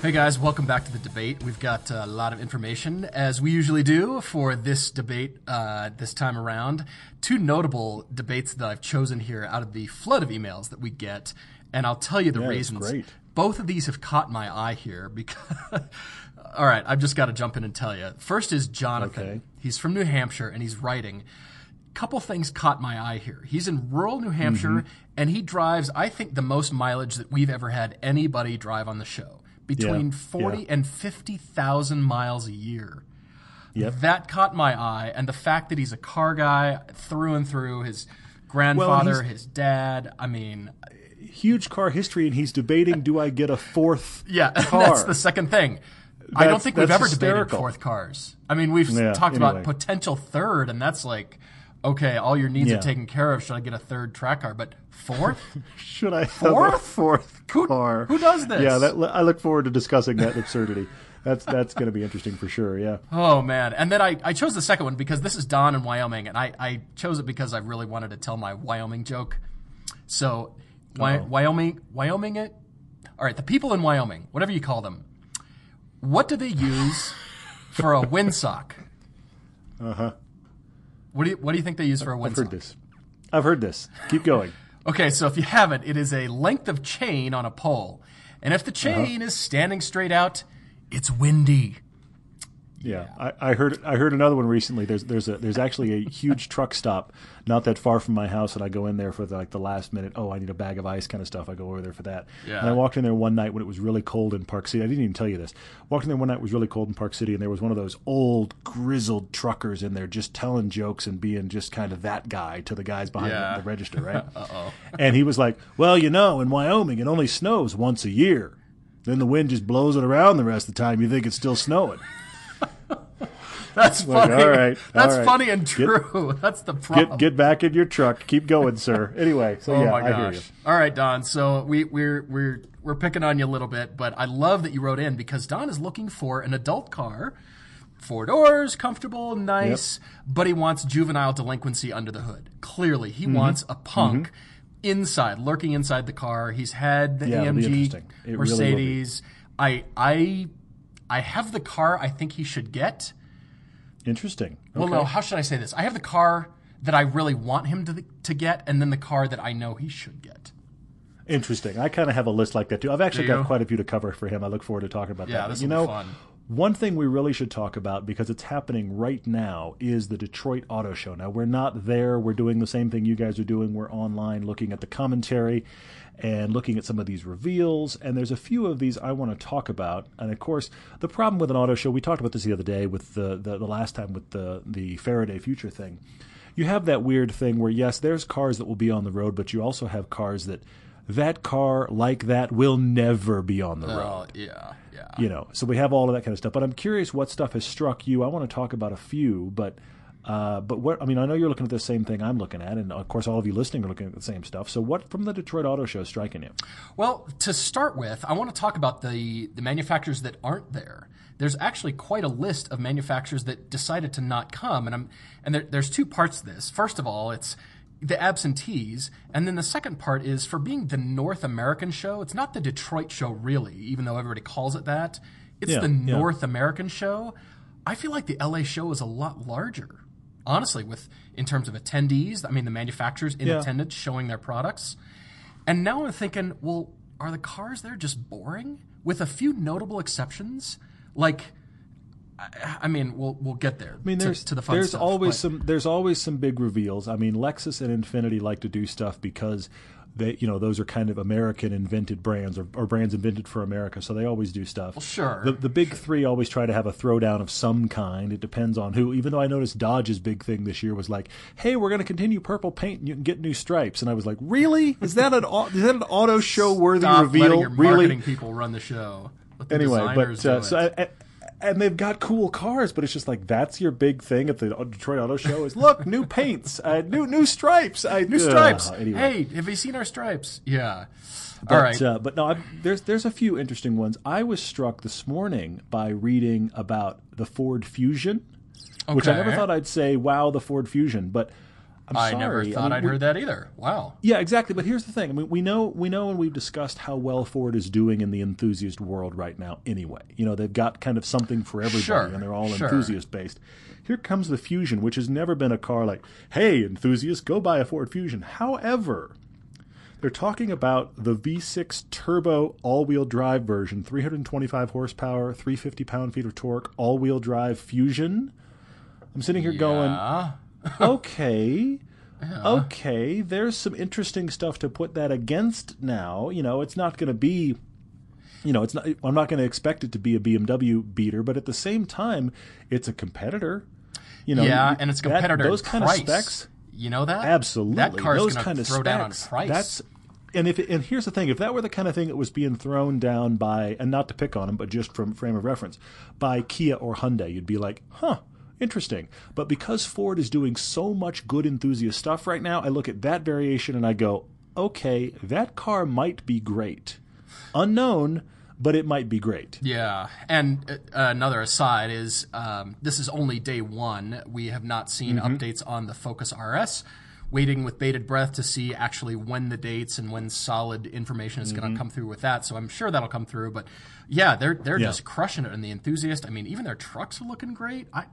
Hey guys, welcome back to the debate. We've got a lot of information, as we usually do, for this debate uh, this time around. Two notable debates that I've chosen here out of the flood of emails that we get, and I'll tell you the Yeah, reasons. Both of these have caught my eye here because. All right, I've just got to jump in and tell you. First is Jonathan. Okay. He's from New Hampshire and he's writing. Couple things caught my eye here. He's in rural New Hampshire Mm-hmm. and he drives, I think, the most mileage that we've ever had anybody drive on the show. Between Yeah, 40 yeah. and 50,000 miles a year. Yep. That caught my eye. And the fact that he's a car guy through and through, his grandfather, he's- his dad. I mean, Huge car history, and he's debating do I get a fourth Yeah, car? that's the second thing. I don't think we've that's ever debated fourth cars. I mean, we've Yeah, talked about potential third, and that's like, okay, all your needs Yeah. are taken care of. Should I get a third track car? But fourth? Should I have a Fourth? fourth Who- car? who does this? Yeah, that, I look forward to discussing that absurdity. That's that's going to be interesting for sure. Yeah. oh man! And then I, I chose the second one because this is Don in Wyoming, and I, I chose it because I really wanted to tell my Wyoming joke. So, Wy-. Wyoming, Wyoming it. All right, the people in Wyoming, whatever you call them, what do they use for a windsock? Uh huh. What do you What do you think they use for a wind? I've heard this. I've heard this. Keep going. Okay, so if you haven't, it is a length of chain on a pole, and if the Uh-huh. chain is standing straight out, it's windy. Yeah, I, I heard I heard another one recently. There's there's a there's actually a huge truck stop not that far from my house, and I go in there for the, like the last minute. Oh, I need a bag of ice kind of stuff. I go over there for that. Yeah. And I walked in there one night when it was really cold in Park City. I didn't even tell you this. Walked in there one night it was really cold in Park City, and there was one of those old grizzled truckers in there just telling jokes and being just kind of that guy to the guys behind Yeah. the, the register, right? uh oh. And he was like, "Well, you know, in Wyoming it only snows once a year." Then the wind just blows it around the rest of the time. You think it's still snowing. That's Like, funny. all right, That's all right. funny and Get- true. That's the problem. Get get back in your truck. Keep going, sir. Anyway, so oh yeah, my I hear you. gosh! All right, Don. So we, we're we're we're picking on you a little bit, but I love that you wrote in because Don is looking for an adult car, four doors, comfortable, nice, but he wants juvenile delinquency under the hood. Clearly, Mm-hmm. he wants a punk inside, lurking inside the car. He's had the Yeah, AMG. It really. Mercedes. I I I have the car. I think he should get. Interesting. Well, no. How should I say this? I have the car that I really want him to to get, and then the car that I know he should get. Interesting. I kind of have a list like that too. I've actually got quite a few to cover for him. I look forward to talking about Yeah, that. this you know, fun. one thing we really should talk about because it's happening right now is the Detroit Auto Show. Now we're not there. We're doing the same thing you guys are doing. We're online looking at the commentary and looking at some of these reveals. And there's a few of these I want to talk about. And of course, the problem with an auto show, we talked about this the other day with the the, the last time with the the Faraday Future thing. You have that weird thing where yes, there's cars that will be on the road, but you also have cars that that car like that will never be on the road yeah, yeah. you know so we have all of that kind of stuff but i'm curious what stuff has struck you i want to talk about a few but uh, but what I mean, I know you're looking at the same thing I'm looking at, and of course, all of you listening are looking at the same stuff. So, what from the Detroit Auto Show is striking you? Well, to start with, I want to talk about the the manufacturers that aren't there. There's actually quite a list of manufacturers that decided to not come, and I'm and there, there's two parts to this. First of all, it's the absentees, and then the second part is for being the North American show. It's not the Detroit show, really, even though everybody calls it that. It's Yeah, the yeah. North American show. I feel like the LA show is a lot larger, honestly, with in terms of attendees. I mean, the manufacturers in Yeah. attendance showing their products. And now I'm thinking, well, are the cars there just boring? With a few notable exceptions, like, I, I mean, we'll we'll get there. I mean, there's to, to the fun there's stuff, always but- some there's always some big reveals. I mean, Lexus and Infiniti like to do stuff because they you know those are kind of American invented brands or, or brands invented for America, so they always do stuff. Well, sure. The, the big three always try to have a throwdown of some kind. It depends on who. Even though I noticed Dodge's big thing this year was like, "Hey, we're going to continue purple paint, and you can get new stripes." And I was like, "Really? Is that an is that an auto show worthy Stop reveal? letting your really?" marketing people run the show. The anyway, but uh, so. I, and they've got cool cars, but it's just like that's your big thing at the Detroit Auto Show is look new paints, uh, new new stripes, I, New stripes. Uh, anyway. Hey, have you seen our stripes? Yeah. But, All right. uh, but no, I, there's there's a few interesting ones. I was struck this morning by reading about the Ford Fusion, which I never thought I'd say. Wow, the Ford Fusion, but I'm I sorry. never thought mean, I'd we- heard that either. Wow. Yeah, exactly. But here's the thing. I mean, we know we know and we've discussed how well Ford is doing in the enthusiast world right now. Anyway, you know they've got kind of something for everybody, Sure, and they're all sure. enthusiast based. Here comes the Fusion, which has never been a car like, "Hey, enthusiasts, go buy a Ford Fusion." However, they're talking about the V6 turbo all-wheel drive version, 325 horsepower, 350 pound-feet of torque, all-wheel drive Fusion. I'm sitting here going, Yeah. okay. Okay, there's some interesting stuff to put that against now. You know, it's not going to be you know, it's not I'm not going to expect it to be a BMW beater, but at the same time, it's a competitor. You know, yeah, and it's a competitor. in those kind price. of specs You know that? Absolutely, That car's those going kind to of throw specs. down on price. That's and if it, and here's the thing: if that were the kind of thing that was being thrown down by, and not to pick on them, but just from frame of reference, by Kia or Hyundai, you'd be like, huh. Interesting. But because Ford is doing so much good enthusiast stuff right now, I look at that variation and I go, okay, that car might be great. Unknown, but it might be great. Yeah, and uh, another aside is um, this is only day one. We have not seen Mm-hmm. updates on the Focus RS. Waiting with bated breath to see actually when the dates and when solid information is Mm-hmm. going to come through with that. So I'm sure that'll come through. But yeah, they're they're Yeah. just crushing it in the enthusiast. I mean, even their trucks are looking great. I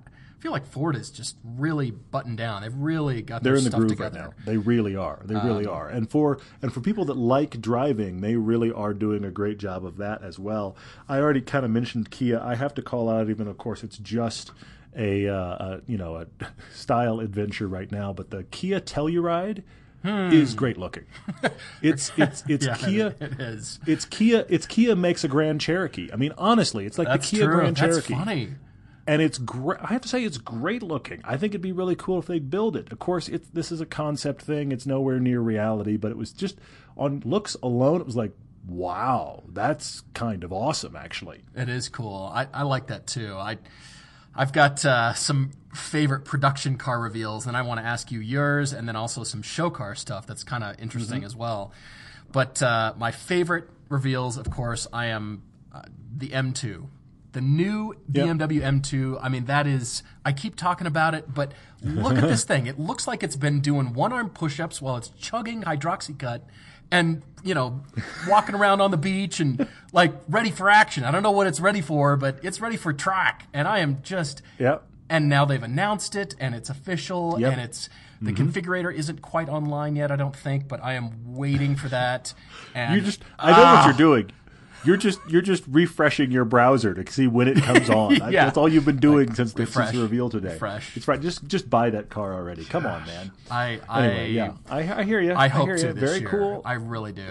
feel like Ford is just really buttoned down. They've really got They're their in the stuff groove together. Um, right now. They really are. They really are. And for and for people that like driving, they really are doing a great job of that as well. I already kind of mentioned Kia. I have to call out, even of course, it's just a, uh, a you know a style adventure right now, but the Kia Telluride is great looking. It's it's it's Hmm. Yeah, Kia. it is. It's Kia. It's Kia makes a Grand Cherokee. I mean, honestly, it's like That's the Kia true. Grand Cherokee. That's funny. And it's great. I have to say, it's great looking. I think it'd be really cool if they'd build it. Of course, it's this is a concept thing. It's nowhere near reality, but it was just on looks alone. It was like, wow, that's kind of awesome, actually. It is cool. I, I like that too. I I've got uh, some favorite production car reveals, and I want to ask you yours, and then also some show car stuff that's kind of interesting Mm-hmm. as well. But uh, my favorite reveals, of course, I am uh, the M2. The new Yep. BMW M2, I mean, that is, I keep talking about it, but look at this thing. It looks like it's been doing one arm push ups while it's chugging hydroxycut and, you know, walking around on the beach and like ready for action. I don't know what it's ready for, but it's ready for track. And I am just, Yep. and now they've announced it and it's official Yep. and it's, the configurator isn't quite online yet, I don't think, but I am waiting for that. And You just, I know Ah! what you're doing. You're just you're just refreshing your browser to see when it comes on. Yeah. That's all you've been doing since the, since the reveal today. refresh. It's right. Just just buy that car already. Come on, man. I, I, Anyway, yeah, I, I hear you. I hope hear to Very year. cool. I really do.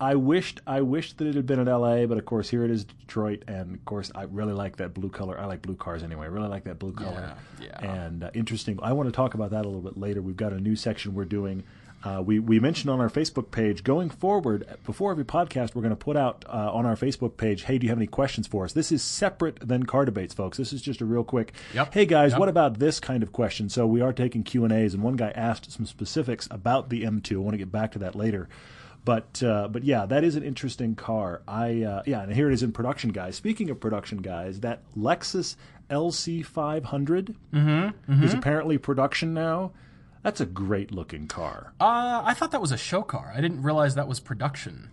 I wished I wished that it had been in L.A., but of course here it is, Detroit, and of course I really like that blue color. I like blue cars anyway. I really like that blue color. Yeah, yeah. And uh, interesting. I want to talk about that a little bit later. We've got a new section we're doing. Uh, we we mentioned on our Facebook page going forward before every podcast we're going to put out uh, on our Facebook page. Hey, do you have any questions for us? This is separate than car debates, folks. This is just a real quick. Yep. Hey guys, Yep. what about this kind of question? So we are taking Q and A's, and one guy asked some specifics about the M2. I want to get back to that later. But uh, but yeah, that is an interesting car. I uh, yeah, and here it is in production, guys. Speaking of production, guys, that Lexus LC500 Mm-hmm, is apparently production now. That's a great looking car. Uh, I thought that was a show car. I didn't realize that was production.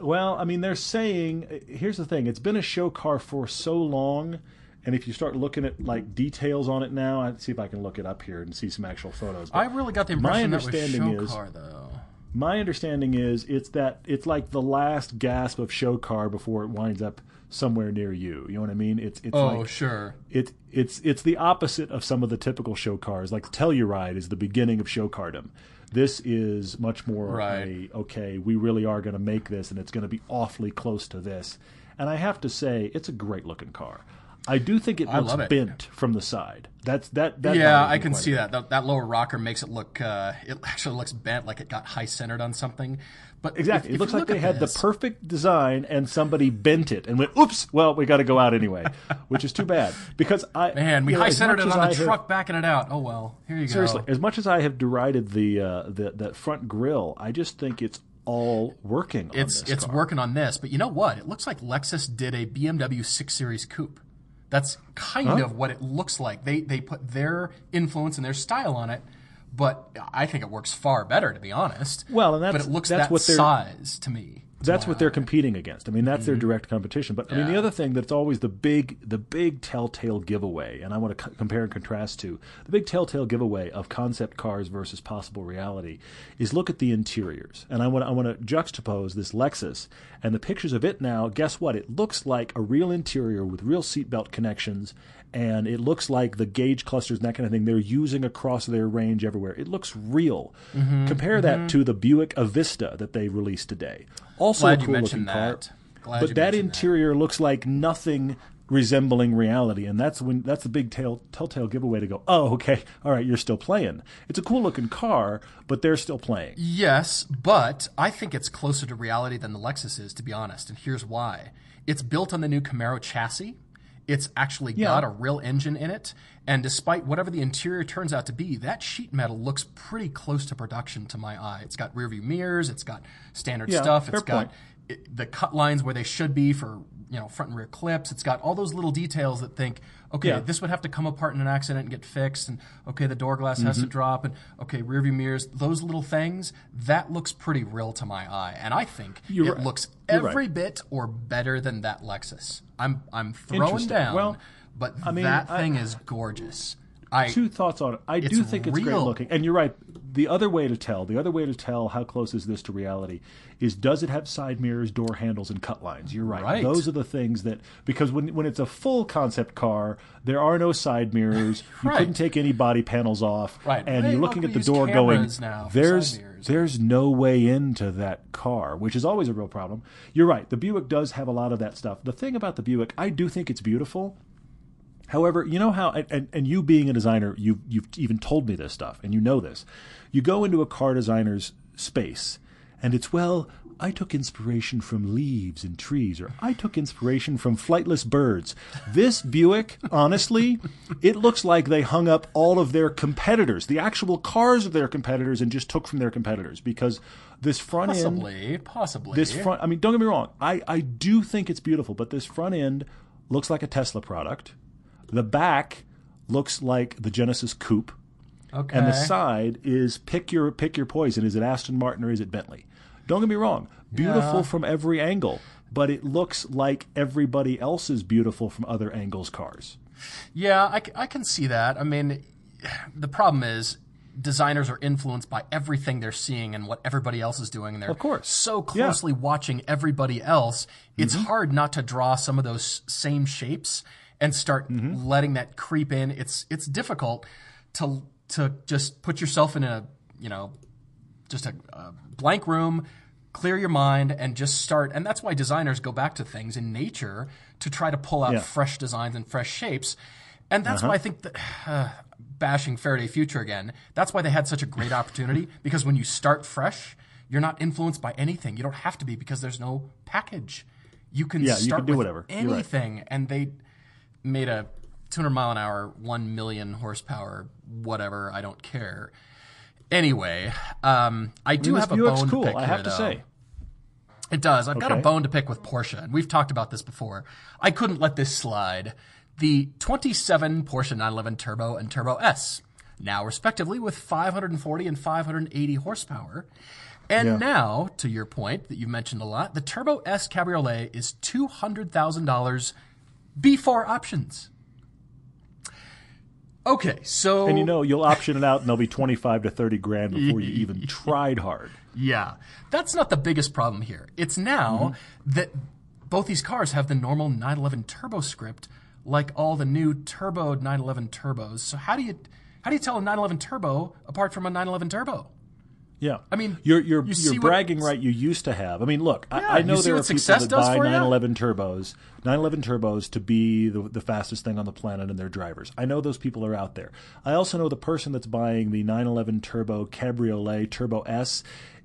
Well, I mean, they're saying here's the thing: it's been a show car for so long, and if you start looking at like details on it now, I'd see if I can look it up here and see some actual photos. But I really got the My impression that was understanding show is- car though. My understanding is it's that it's like the last gasp of show car before it winds up somewhere near you. You know what I mean? It's it's Oh, like sure. it it's it's the opposite of some of the typical show cars. Like Telluride is the beginning of show cardom. This is much more Right. a okay. We really are going to make this, and it's going to be awfully close to this. And I have to say, it's a great looking car. I do think it looks it. bent from the side. That's that. that yeah, I can see that. that. That lower rocker makes it look. Uh, it actually looks bent, like it got high centered on something. But Exactly. if- it if looks like look they had this- the perfect design and somebody bent it and went, "Oops! Well, we got to go out anyway," which is too bad because I Man, we you know, high centered it on I the have- truck, backing it out. Oh well, here you Seriously, go. Seriously, as much as I have derided the uh, the that front grill, I just think it's all working. On It's this it's car. working on this, but you know what? It looks like Lexus did a BMW 6 Series coupe. That's kind of what it looks like. They they put their influence and their style on it, but I think it works far better, to be honest. Well, and but that's- it looks that's that what size to me. That's what they're competing against. I mean, that's their direct competition. But I mean, the Mm-hmm. Other thing that's always the big, the big telltale giveaway, and I want to c- compare and contrast to the big telltale giveaway of concept cars versus possible reality, is look at the interiors. And I want, I want to juxtapose this Lexus and the pictures of it now. Guess what? It looks like a real interior with real seatbelt connections, and it looks like the gauge clusters and that kind of thing they're using across their range everywhere. It looks real. Mm-hmm. Compare that to the Buick Avista that they released today. Also Glad a cool looking car. Glad but that mentioned that. interior looks like nothing resembling reality, and that's when that's the big tail, telltale giveaway to go. Oh, okay, all right, you're still playing. It's a cool looking car, but they're still playing. Yes, but I think it's closer to reality than the Lexus is, to be honest. And here's why: it's built on the new Camaro chassis. It's actually Yeah. got a real engine in it, and despite whatever the interior turns out to be, that sheet metal looks pretty close to production to my eye. It's got rear view mirrors, it's got standard Yeah, stuff, it's got point. It, the cut lines where they should be for you know front and rear clips. It's got all those little details that think, okay, Yeah. this would have to come apart in an accident and get fixed, and okay, the door glass has Mm-hmm. to drop, and okay, rear view mirrors. Those little things that looks pretty real to my eye, and I think You're it right. looks You're right. every bit or better than that Lexus. I'm I'm throwing down, Well, but I mean, that I- thing is gorgeous. I Two thoughts on it. I do think it's great real. looking, and you're right. The other way to tell, the other way to tell how close is this to reality, is does it have side mirrors, door handles, and cut lines? You're right. Right. Those are the things that because when when it's a full concept car, there are no side mirrors. You Right. couldn't take any body panels off, Right. And Hey, you're looking at the door going, cameras now for there's there's no way into that car, which is always a real problem. You're right. The Buick does have a lot of that stuff. The thing about the Buick, I do think it's beautiful. However, you know how, and, and you being a designer, you, you've even told me this stuff, and you know this. You go into a car designer's space, and it's, well, I took inspiration from leaves and trees, or I took inspiration from flightless birds. This Buick, honestly, it looks like they hung up all of their competitors, the actual cars of their competitors, and just took from their competitors because this front end possibly, possibly. this front i mean don't get me wrong i i do think it's beautiful but this front end looks like a tesla product. The back looks like the genesis coupe okay. and the side is pick your pick your poison is it aston martin or is it bentley don't get me wrong beautiful Yeah. from every angle but it looks like everybody else's beautiful from other angles cars Yeah, I, I can see that. I mean, the problem is designers are influenced by everything they're seeing and what everybody else is doing, and they're Of course. so Yeah. Mm-hmm. closely watching everybody else. It's hard not to draw some of those same shapes and start Mm-hmm. letting that creep in. It's it's difficult to to just put yourself in a you know just a, a blank room clear your mind and just start and that's why designers go back to things in nature to try to pull out Yeah. fresh designs and fresh shapes and that's why i think that uh, bashing faraday future again that's why they had such a great opportunity because when you start fresh you're not influenced by anything you don't have to be because there's no package you can Yeah, you start can do with whatever. You're right. anything and they made a 200 mile an hour 1 million horsepower whatever i don't care Anyway, um, I do have a bone cool to pick i here, have to though. say It does. I've got a bone to pick with Porsche, and we've talked about this before. I couldn't let this slide. The 27 Porsche 911 Turbo and Turbo S, now respectively with 540 and 580 horsepower. And Yeah. now, to your point that you've mentioned a lot, the Turbo S Cabriolet is $200,000 before options. Okay, so And you know you'll option it out, and they'll be twenty five to thirty grand before you even tried hard. Yeah, that's not the biggest problem here. It's now mm-hmm. that both these cars have the normal 911 turbo script, like all the new turbo 911 turbos. So how do you how do you tell a 911 turbo apart from a 911 turbo? Yeah, I mean, you're you're you what- bragging right. You used to have. I mean, look, Yeah, I, I know there are people that buy for ya? 911 turbos, 911 turbos to be the the fastest thing on the planet and their drivers. I know those people are out there. I also know the person that's buying the 911 turbo cabriolet turbo S.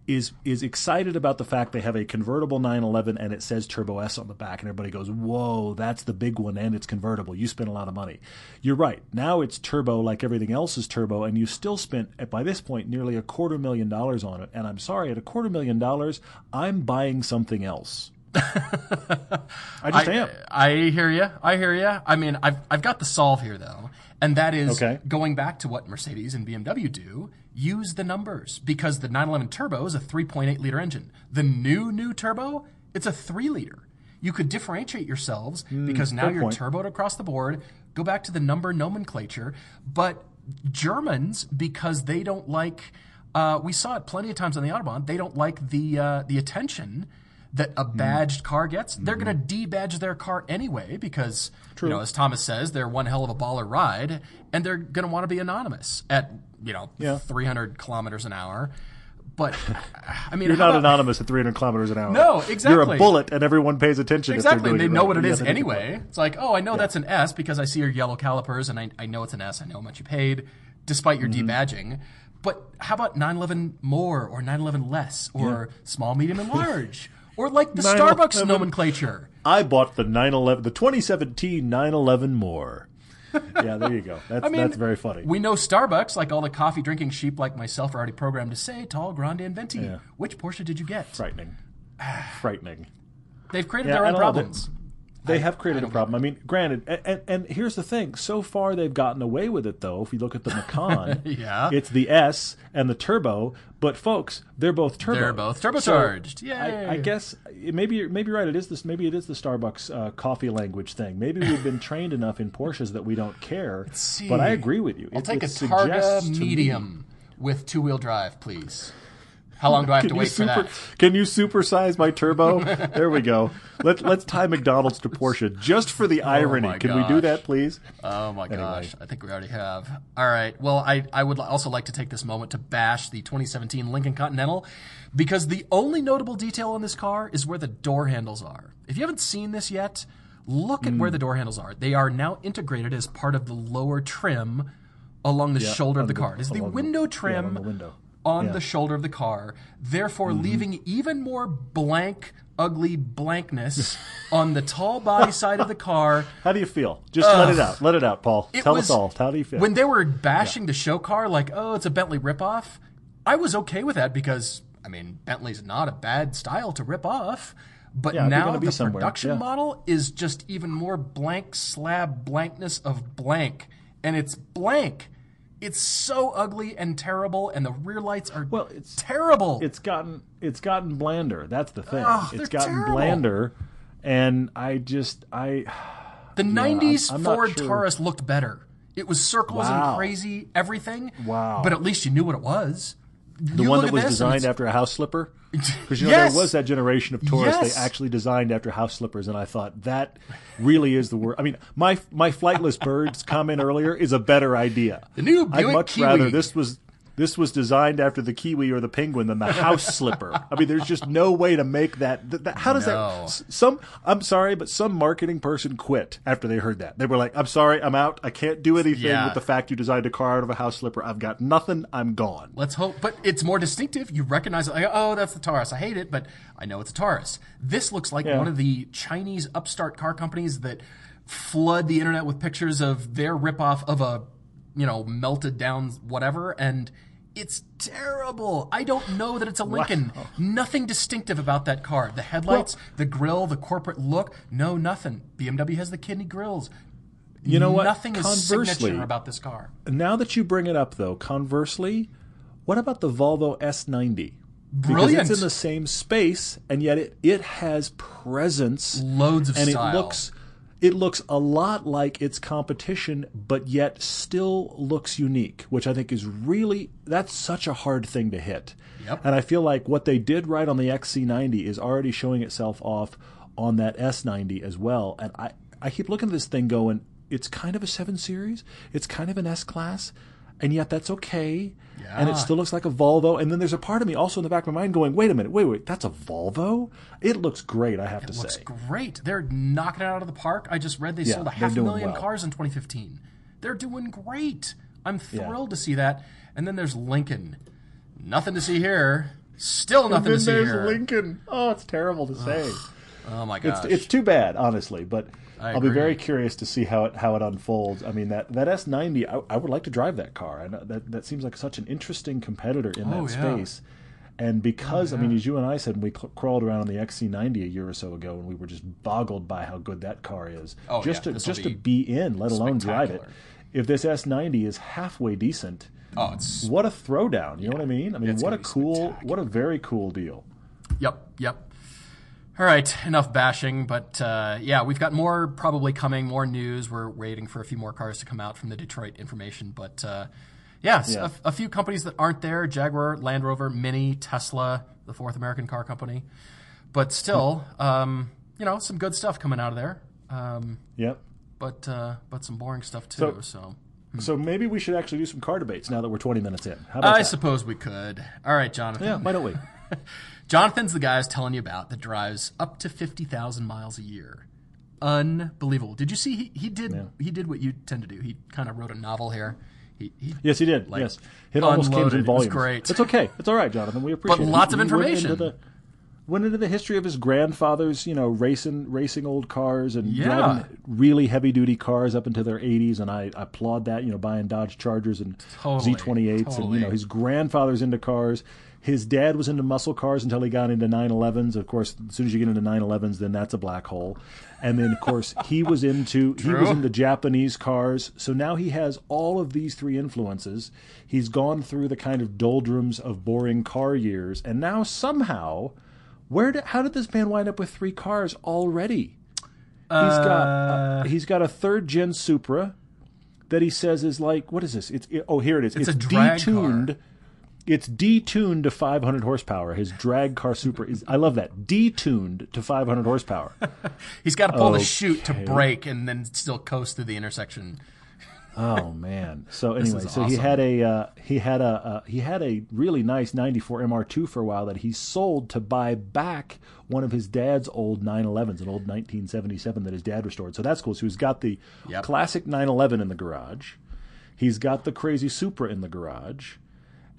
Is, is excited about the fact they have a convertible 911 and it says Turbo S on the back, and everybody goes, "Whoa, that's the big one, and it's convertible. You spent a lot of money." You're right. Now it's turbo, like everything else is turbo, and you still spent at by this point nearly a quarter million dollars on it. And I'm sorry, at a quarter million dollars, I'm buying something else. I just am. I hear you. I hear you. I mean, I've I've got the solve here though, and that is Okay. going back to what Mercedes and BMW do. Use the numbers because the 911 Turbo is a 3.8 liter engine. The new new turbo, it's a three liter. You could differentiate yourselves because now you're point. turboed across the board. Go back to the number nomenclature, but Germans because they don't like. Uh, we saw it plenty of times on the autobahn. They don't like the uh, the attention that a badged car gets. They're Mm-hmm. going to debadge their car anyway because, you know, as Thomas says, they're one hell of a baller ride, and they're going to want to be anonymous at you know Yeah. 300 kilometers an hour. But I mean, You're not about- anonymous at 300 kilometers an hour. No, exactly. You're a bullet, and everyone pays attention. Exactly. They know right. what it Yeah, is about anyway. It's like, oh, I know that's an S because I see your yellow calipers and I, I know it's an S. I know how much you paid, despite your Mm-hmm. debadging. But how about 911 more or 911 less or small, medium, and large? Or like the 911 Starbucks nomenclature. I bought the 911, the 2017 911 more. yeah, there you go. That's I mean, that's very funny. We know Starbucks, like all the coffee drinking sheep like myself, are already programmed to say tall, grande, and venti. Yeah. Which Porsche did you get? Frightening. Frightening. They've created Yeah, their own don't know. They have created a problem. I mean, granted, and, and, and here's the thing. So far, they've gotten away with it, though. If you look at the Macan, Yeah. it's the S and the turbo. But folks, they're both turbo. They're both turbocharged. So, Yay. I, I guess maybe you're, maybe you're right. It is this. Maybe it is the Starbucks uh, coffee language thing. Maybe we've been trained enough in Porsches that we don't care. But I agree with you. I'll It- take it a Targa to me- medium with two wheel drive, please. How long do I have to Can you wait for that? Can you supersize my turbo? there we go. Let, let's tie McDonald's to Porsche just for the irony. Oh Can we do that, please? Oh my gosh, I think we already have. All right. Well, I, I would also like to take this moment to bash the 2017 Lincoln Continental because the only notable detail on this car is where the door handles are. If you haven't seen this yet, look at Hmm. where the door handles are. They are now integrated as part of the lower trim along the shoulder of the the- car. It is the the- window yeah, trim the window. On Yeah. Mm-hmm. the shoulder of the car, therefore leaving even more blank, ugly blankness on the tall body side of the car. How do you feel? Just let it out. Let it out, Paul. It Tell was- us all. How do you feel? When they were bashing the show car, like, oh, it's a Bentley ripoff, I was okay with that because, I mean, Bentley's not a bad style to rip off. But Yeah, now the somewhere, production yeah. model is just even more blank slab blankness of blank. And it's blank. It's so ugly and terrible, and the rear lights are Well, it's- terrible. it's gotten it's gotten blander. That's the thing. Ugh, it's gotten terrible. blander, and I just I The '90s I'm- I'm Ford sure. Taurus looked better. It was circles Wow. and crazy everything. Wow. But at least you knew what it was. the You one that was designed after a house slipper. Because you know Yes. there was that generation of Tauruses Yes. they actually designed after house slippers, and I thought that really is the word. I mean, my my flightless birds comment earlier is a better idea. The new I'd much Kiwi. rather this was this was designed after the kiwi or the penguin than the house slipper. I mean, there's just no way to make that. th- that how does No. that? Some I'm sorry, but some marketing person quit after they heard that. They were like, "I'm sorry, I'm out. I can't do anything Yeah. with the fact you designed a car out of a house slipper. I've got nothing. I'm gone." Let's hope, but it's more distinctive. You recognize it. Like, oh, that's the Taurus. I hate it, but I know it's a Taurus. This looks like Yeah. one of the Chinese upstart car companies that flood the internet with pictures of their ripoff of a, you know, melted down whatever, and it's terrible. I don't know that it's a Lincoln. Nothing distinctive about that car. The headlights, the grille, the corporate look. No, nothing. BMW has the kidney grills. You know what? Nothing is Conversely- signature about this car. Now that you bring it up, though, conversely, what about the Volvo S90? Brilliant. Because it's in the same space, and yet it, it has presence. Loads of style. and style. it looks it looks a lot like its competition, but yet still looks unique, which I think is really that's such a hard thing to hit. Yep. And I feel like what they did right on the XC90 is already showing itself off on that S90 as well. And I, I keep looking at this thing going, it's kind of a 7 Series, it's kind of an S Class, and yet that's okay. And it still looks like a Volvo. And then there's a part of me also in the back of my mind going, wait a minute, wait, wait, that's a Volvo? It looks great, I have to looks say. great. They're knocking it out of the park. I just read they Yeah, sold a half a million well. cars in 2015. They're doing great. I'm Yeah. thrilled to see that. And then there's Lincoln. Nothing to see here. Still nothing to then see there's here. Lincoln. Oh, it's terrible to say. Oh my It's, gosh. it's too bad, honestly. But I I'll be very curious to see how it how it unfolds. I mean that that S90, I, I would like to drive that car. and that that seems like such an interesting competitor in Oh, that yeah. space. And oh, because I mean, as you and I said, when we cl- crawled around on the XC90 a year or so ago, and we were just boggled by how good that car is. Oh, just yeah, to just be to be in, let alone drive it. If this S90 is halfway decent, oh, it's what a throwdown! You know what I mean? I mean, what a cool, what a very cool deal. Yep, yep. All right, enough bashing, but uh, yeah, we've got more probably coming, more news. We're waiting for a few more cars to come out from the Detroit information, but uh, yes, Yeah. A, a few companies that aren't there: Jaguar, Land Rover, Mini, Tesla, the fourth American car company. But still, um, you know, some good stuff coming out of there. Um, Yep. but uh, but some boring stuff too. So- So, So maybe we should actually do some car debates now that we're 20 minutes in. I that? suppose we could. All right, Jonathan. Yeah, why don't we? Jonathan's the guy I was telling you about that drives up to fifty thousand miles a year. Unbelievable. Did you see he, he did he did what you tend to do. He kind of wrote a novel here. He, he Yes, he did. Like, yes, it almost came in It was great. It's okay. It's all right, Jonathan. We appreciate it. lots He- of he went information. into the- Went into the history of his grandfather's, you know, racing racing old cars and Yeah. driving really heavy duty cars up into their 80s, and I, I applaud that. You know, buying Dodge Chargers and Totally, Z28s, and you know, his grandfather's into cars. His dad was into muscle cars until he got into 911s. Of course, as soon as you get into 911s, then that's a black hole. And then, of course, he was into he was into Japanese cars. So now he has all of these three influences. He's gone through the kind of doldrums of boring car years, and now somehow, where did, how did this man wind up with three cars already? He's got uh, he's got a third gen Supra that he says is like what is this? It's it, oh here it is. It's It's, a drag detuned. It's detuned to 500 horsepower. His drag car Supra is. I love that detuned to 500 horsepower. he's got to pull the chute to Okay. brake and then still coast through the intersection. Oh man! So anyway, so he had a uh, he had a uh, he had a really nice '94 MR2 for a while that he sold to buy back one of his dad's old 911s, an old 1977 that his dad restored. So that's cool. So he's got the Yep. classic 911 in the garage. He's got the crazy Supra in the garage.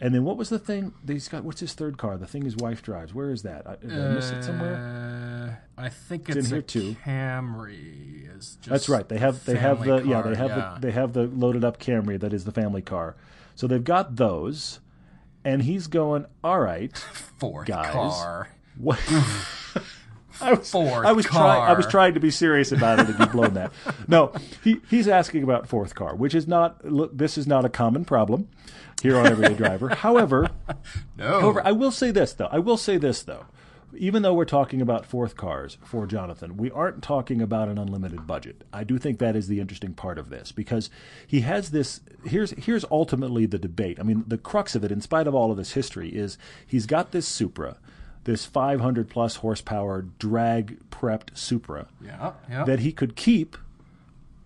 And then what was the thing he's got? What's his third car? The thing his wife drives. Where is that? I, did I miss it somewhere? Uh, I think in it's here a too. Camry. Is just That's right. They have they have the family yeah they have yeah. the they have the loaded up Camry that is the family car. So they've got those, and he's going all right. fourth guys. car. What? I was, Fourth I was trying. I was trying to be serious about it, and you've blown that. No, he, he's asking about fourth car, which is not. Look, this is not a common problem here on Everyday Driver. However, No. However, I will say this though. I will say this though. Even though we're talking about fourth cars for Jonathan, we aren't talking about an unlimited budget. I do think that is the interesting part of this because he has this. Here's here's ultimately the debate. I mean, the crux of it, in spite of all of this history, is he's got this Supra, this 500 plus horsepower drag prepped Supra yeah, yeah. that he could keep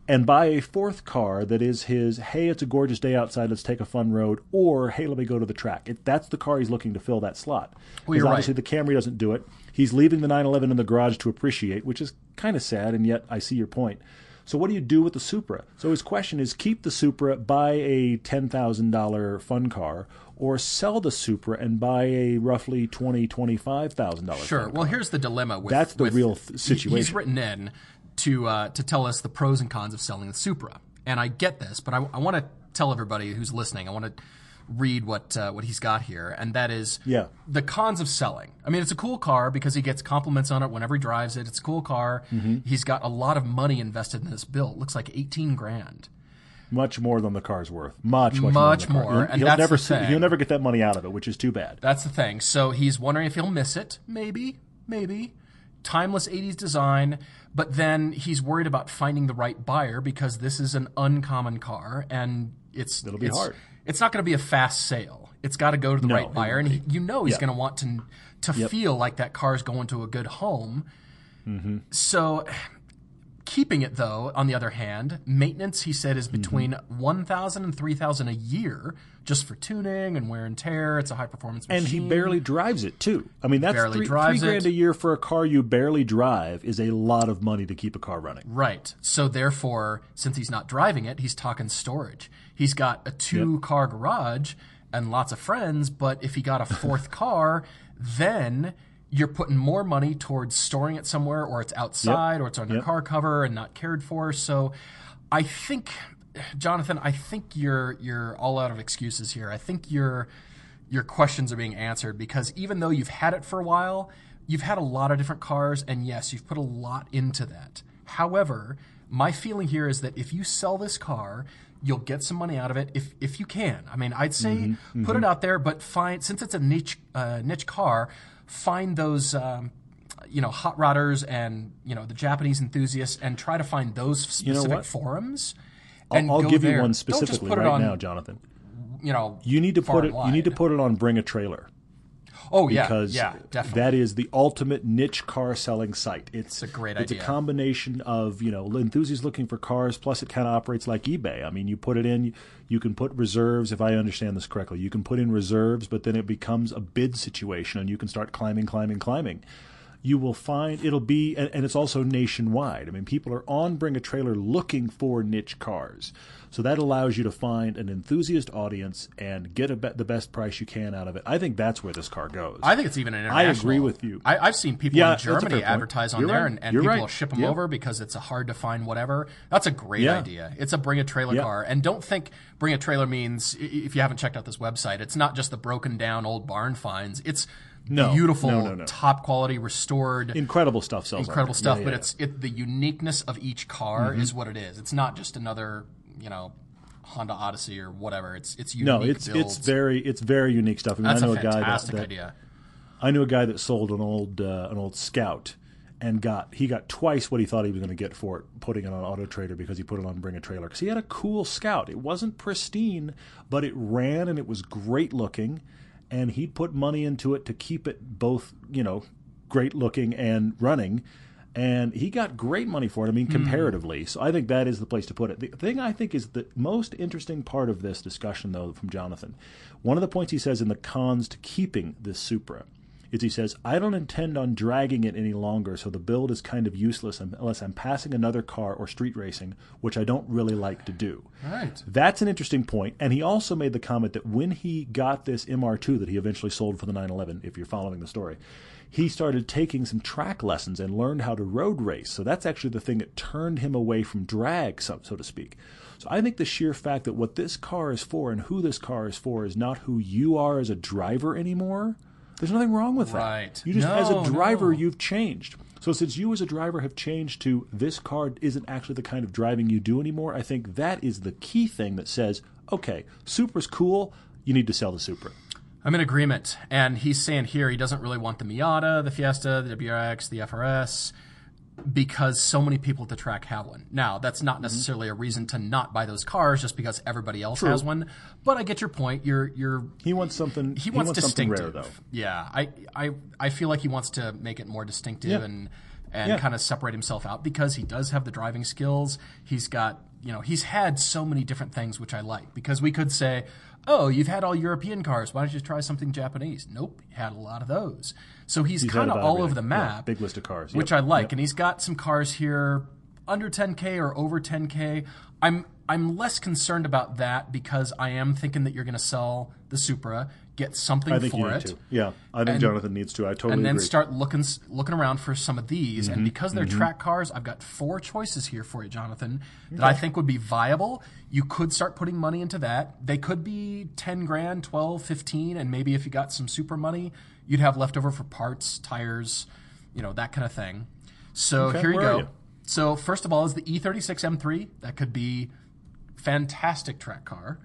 and buy a fourth car that is his hey it's a gorgeous day outside let's take a fun road or hey let me go to the track it, that's the car he's looking to fill that slot Well, Because right. obviously the camry doesn't do it he's leaving the 911 in the garage to appreciate which is kind of sad and yet i see your point so what do you do with the supra so his question is keep the supra buy a $10000 fun car or sell the supra and buy a roughly $20 $25000 Sure. fun Well, car. here's the dilemma. With, That's the with- real th- he- He's written in to uh, to tell us the pros and cons of selling the Supra, and I get this, but I, I want to tell everybody who's listening. I want to read what uh, what he's got here, and that is Yeah. the cons of selling. I mean, it's a cool car because he gets compliments on it whenever he drives it. It's a cool car. Mm-hmm. He's got a lot of money invested in this build. It looks like eighteen grand. much more than the car's worth. Much, much, Much more. than the car. more, He'll, and he'll never he'll never get that money out of it, which is too bad. That's the thing. So he's wondering if he'll miss it. Maybe, maybe. Timeless 80s design, but then he's worried about finding the right buyer because this is an uncommon car and it's It'll be it's, hard. It's not going to be a fast sale. It's got to go to the No, right buyer, and he, you know he's Yeah. going to want to to feel like that car is going to a good home. Mm-hmm. So, keeping it though, on the other hand, maintenance he said Mm-hmm. is between one thousand and three thousand a year just for tuning and wear and tear. It's a high performance and he barely drives it too. I mean, that's Barely three, three grand it. a year for a car you barely drive is a lot of money to keep a car running. Right. So therefore, since he's not driving it, he's talking storage. He's got a two car garage and lots of friends, but if he got a fourth car, then you're putting more money towards storing it somewhere or it's outside or it's under Yep. car cover and not cared for. So I think Jonathan, I think you're you're all out of excuses here. I think your your questions are being answered because even though you've had it for a while, you've had a lot of different cars, and yes, you've put a lot into that. However, my feeling here is that if you sell this car, you'll get some money out of it if if you can. I mean, I'd say put it out there, but find since it's a niche uh, niche car, find those. Um, you know, hot rodders and you know the Japanese enthusiasts, and try to find those specific what? forums. I'll, I'll give there. you one specifically right on, now, Jonathan. You know, You need to put it. You need to put it on Bring a Trailer Oh yeah, because yeah, definitely. that is the ultimate niche car selling site. It's, a great it's idea. It's a combination of you know enthusiasts looking for cars, plus it kind of operates like eBay. I mean, you put it in, you can put reserves. If I understand this correctly, you can put in reserves, but then it becomes a bid situation, and you can start climbing, climbing, climbing. You will find it'll be, and, and it's also nationwide. I mean, people are on Bring a Trailer looking for niche cars, so that allows you to find an enthusiast audience and get a be- the best price you can out of it. I think that's where this car goes. I think it's even an I agree with you. I, I've seen people Yeah, in that's a fair Germany advertise on You're there, right. and, and people right. will ship them Yeah. over because it's a hard to find whatever. That's a great Yeah. idea. It's a bring a trailer car, and don't think bring a trailer means if you haven't checked out this website, it's not just the broken down old barn finds. It's No. beautiful, No, no, no. top quality, restored. incredible stuff sells. incredible stuff, Yeah, but yeah. it's it the uniqueness of each car Mm-hmm. is what it is. It's not just another you know Honda Odyssey or whatever. It's it's unique no, it's builds. it's very it's very unique stuff. I mean, That's I know a a, guy that, fantastic that idea. I knew a guy that sold an old uh, an old Scout and got he got twice what he thought he was going to get for it putting it on Auto Trader because he put it on Bring a Trailer because he had a cool Scout. It wasn't pristine, but it ran and it was great looking, and he'd put money into it to keep it both you know great looking and running. And he got great money for it. I mean, hmm. comparatively. So I think that is the place to put it. The thing I think is the most interesting part of this discussion, though, from Jonathan, one of the points he says in the cons to keeping this Supra is he says, I don't intend on dragging it any longer, so the build is kind of useless unless I'm passing another car or street racing, which I don't really like to do. Right. That's an interesting point. And he also made the comment that when he got this MR2 that he eventually sold for the 911, if you're following the story, he started taking some track lessons and learned how to road race. So that's actually the thing that turned him away from drag, so, so to speak. So I think the sheer fact that what this car is for and who this car is for is not who you are as a driver anymore. There's nothing wrong with that. Right. You just, No, as a driver, no. you've changed. So since you as a driver have changed to this car isn't actually the kind of driving you do anymore, I think that is the key thing that says, okay, Supra's cool. You need to sell the Supra. I'm in agreement. And he's saying here he doesn't really want the Miata, the Fiesta, the WRX, the FRS, because so many people at the track have one. Now, that's Mm-hmm. not necessarily a reason to not buy those cars just because everybody else has one. But I get your point. You're you're He wants something. he wants, something distinctive. rare though. Yeah, I, I I feel like he wants to make it more distinctive Yeah. and and Yeah. kind of separate himself out because he does have the driving skills. He's got you know he's had so many different things which I like because we could say, oh, you've had all European cars. Why don't you try something Japanese? Nope, he had a lot of those. So he's, He's kind of all over the everything. Yeah, map. big list of cars. which I like, Yep. and he's got some cars here under 10k or over 10k. I'm I'm less concerned about that because I am thinking that you're going to sell the Supra, get something I think for you need it to. Yeah, I think And- Jonathan needs to. I totally and then agree. start looking looking around for some of these. Mm-hmm. And because they're track cars, I've got four choices here for you, Jonathan, that I think would be viable. You could start putting money into that. They could be 10 grand, 12, 15, and maybe if you got some super money, you'd have leftover for parts, tires, you know, that kind of thing. So Okay, here you go. you? So first of all is the E E36 M3. That could be fantastic track car.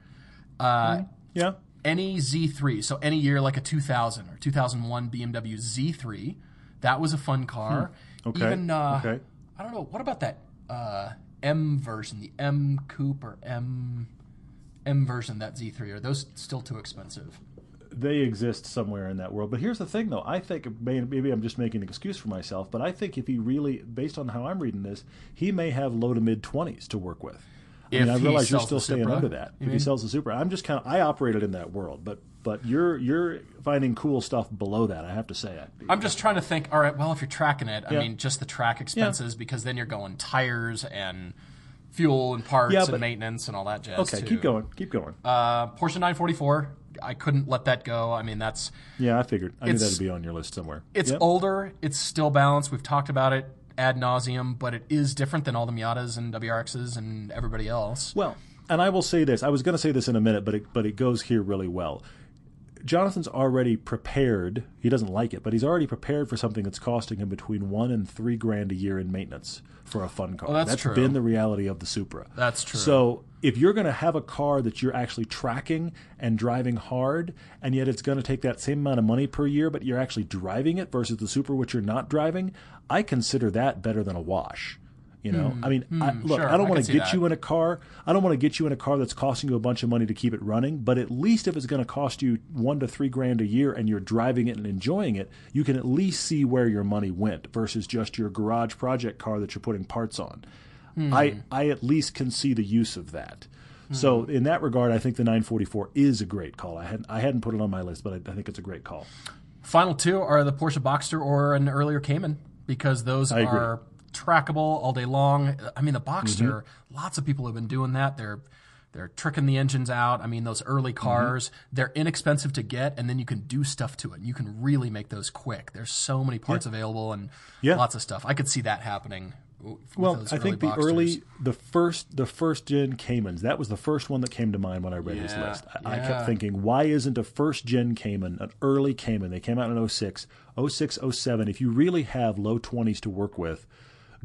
Uh, yeah, any Z3, so any year like a 2000 or 2001 BMW Z3, that was a fun car. Okay. Even uh, okay. I don't know. What about that uh, M version, the M Coupe or M M version, that Z3? Are those still too expensive? they exist somewhere in that world. But here's the thing, though. I think maybe I'm just making an excuse for myself, but I think if he really, based on how I'm reading this, he may have low to mid 20s to work with. I mean, I realize you're still staying Supra, under that. If he sells the Supra, I'm just kind of I operated in that world, but but you're you're finding cool stuff below that. I have to say it. I'm just trying to think. All right, well, if you're tracking it, I Yeah. mean, just the track expenses, because then you're going tires and fuel and parts Yeah, and maintenance and all that jazz. Okay, too. keep going, keep going. Uh, Porsche 944. I couldn't let that go. I mean, that's yeah, I figured. I knew that'd be on your list somewhere. it's Yep. older. It's still balanced. We've talked about it ad nauseum, but it is different than all the Miatas and WRXs and everybody else. Well, and I will say this. I was going to say this in a minute, but it, but it goes here really well. Jonathan's already prepared. He doesn't like it, but he's already prepared for something that's costing him between one and three grand a year in maintenance for a fun car. Oh, well, that's true. been the reality of the Supra. That's true. So if you're going to have a car that you're actually tracking and driving hard, and yet it's going to take that same amount of money per year, but you're actually driving it versus the Supra, which you're not driving, I consider that better than a wash. You know, I mean, I, look, sure, I don't want to get that. you in a car. I don't want to get you in a car that's costing you a bunch of money to keep it running. But at least if it's going to cost you one to three grand a year and you're driving it and enjoying it, you can at least see where your money went versus just your garage project car that you're putting parts on. Hmm. I I at least can see the use of that. So Hmm. in that regard, I think the 944 is a great call. I hadn't I hadn't put it on my list, but I, I think it's a great call. Final two are the Porsche Boxster or an earlier Cayman because those are trackable all day long. I mean, the Boxster, Mm-hmm. lots of people have been doing that. They're they're tricking the engines out. I mean, those early Mm-hmm. cars, they're inexpensive to get, and then you can do stuff to it. And you can really make those quick. There's so many parts available and Yeah. lots of stuff. I could see that happening. With Well, those I think the Boxsters. early, the first, the first gen Caymans. That was the first one that came to mind when I read his list. I, I kept thinking, why isn't a first gen Cayman, an early Cayman? They came out in 06, 06, 07. If you really have low twenties to work with,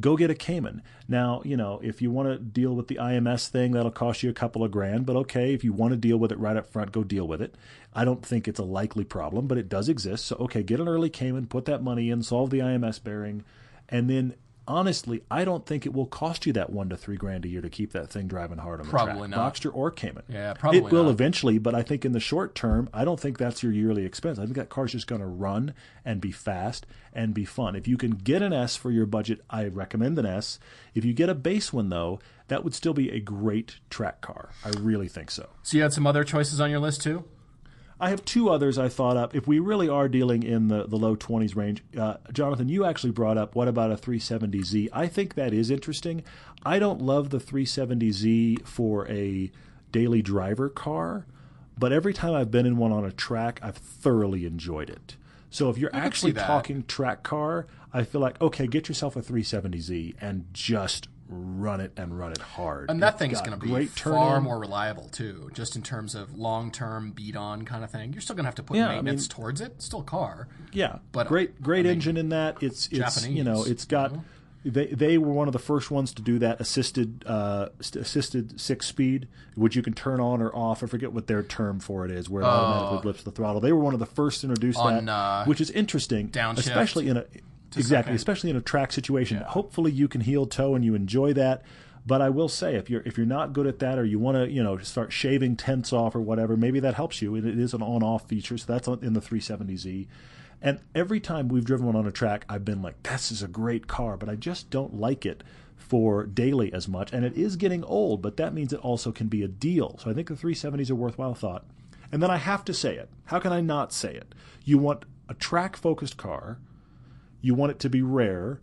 go get a Cayman. Now, you know, if you want to deal with the IMS thing, that'll cost you a couple of grand. But okay, if you want to deal with it right up front, go deal with it. I don't think it's a likely problem, but it does exist. So okay, get an early Cayman, put that money in, solve the IMS bearing, and then honestly, I don't think it will cost you that one to three grand a year to keep that thing driving hard on the Probably track. not. Boxster or Cayman. Yeah, probably not. It will not. eventually, but I think in the short term, I don't think that's your yearly expense. I think that car's just going to run and be fast and be fun. If you can get an S for your budget, I recommend an S. If you get a base one though, that would still be a great track car. I really think so. So you had some other choices on your list too. I have two others I thought up. If we really are dealing in the, the low 20s range, uh, Jonathan, you actually brought up what about a 370Z? I think that is interesting. I don't love the 370Z for a daily driver car, but every time I've been in one on a track, I've thoroughly enjoyed it. So if you're actually talking track car, I feel like, okay, get yourself a 370Z and just run it and run it hard. And that It's thing's going to be far more reliable too, just in terms of long-term beat-on kind of thing. You're still going to have to put Yeah, I maintenance mean- towards it. It's still a car. Yeah, But, great, great I mean, engine in that. It's it's you know it's got. They they were one of the first ones to do that assisted uh, assisted six speed, which you can turn on or off. I forget what their term for it is, where it automatically lifts the throttle. They were one of the first to introduce On, that, uh, which is interesting, downshift especially in a exactly, second. especially in a track situation. Hopefully, you can heel toe and you enjoy that. But I will say, if you're if you're not good at that, or you want to, you know, start shaving tenths off or whatever, maybe that helps you. It, it is an on-off feature, so that's in the 370Z. And every time we've driven one on a track, I've been like, "This is a great car," but I just don't like it for daily as much. And it is getting old, but that means it also can be a deal. So I think the 370s are worthwhile thought. And then I have to say it. How can I not say it? You want a track-focused car. You want it to be rare.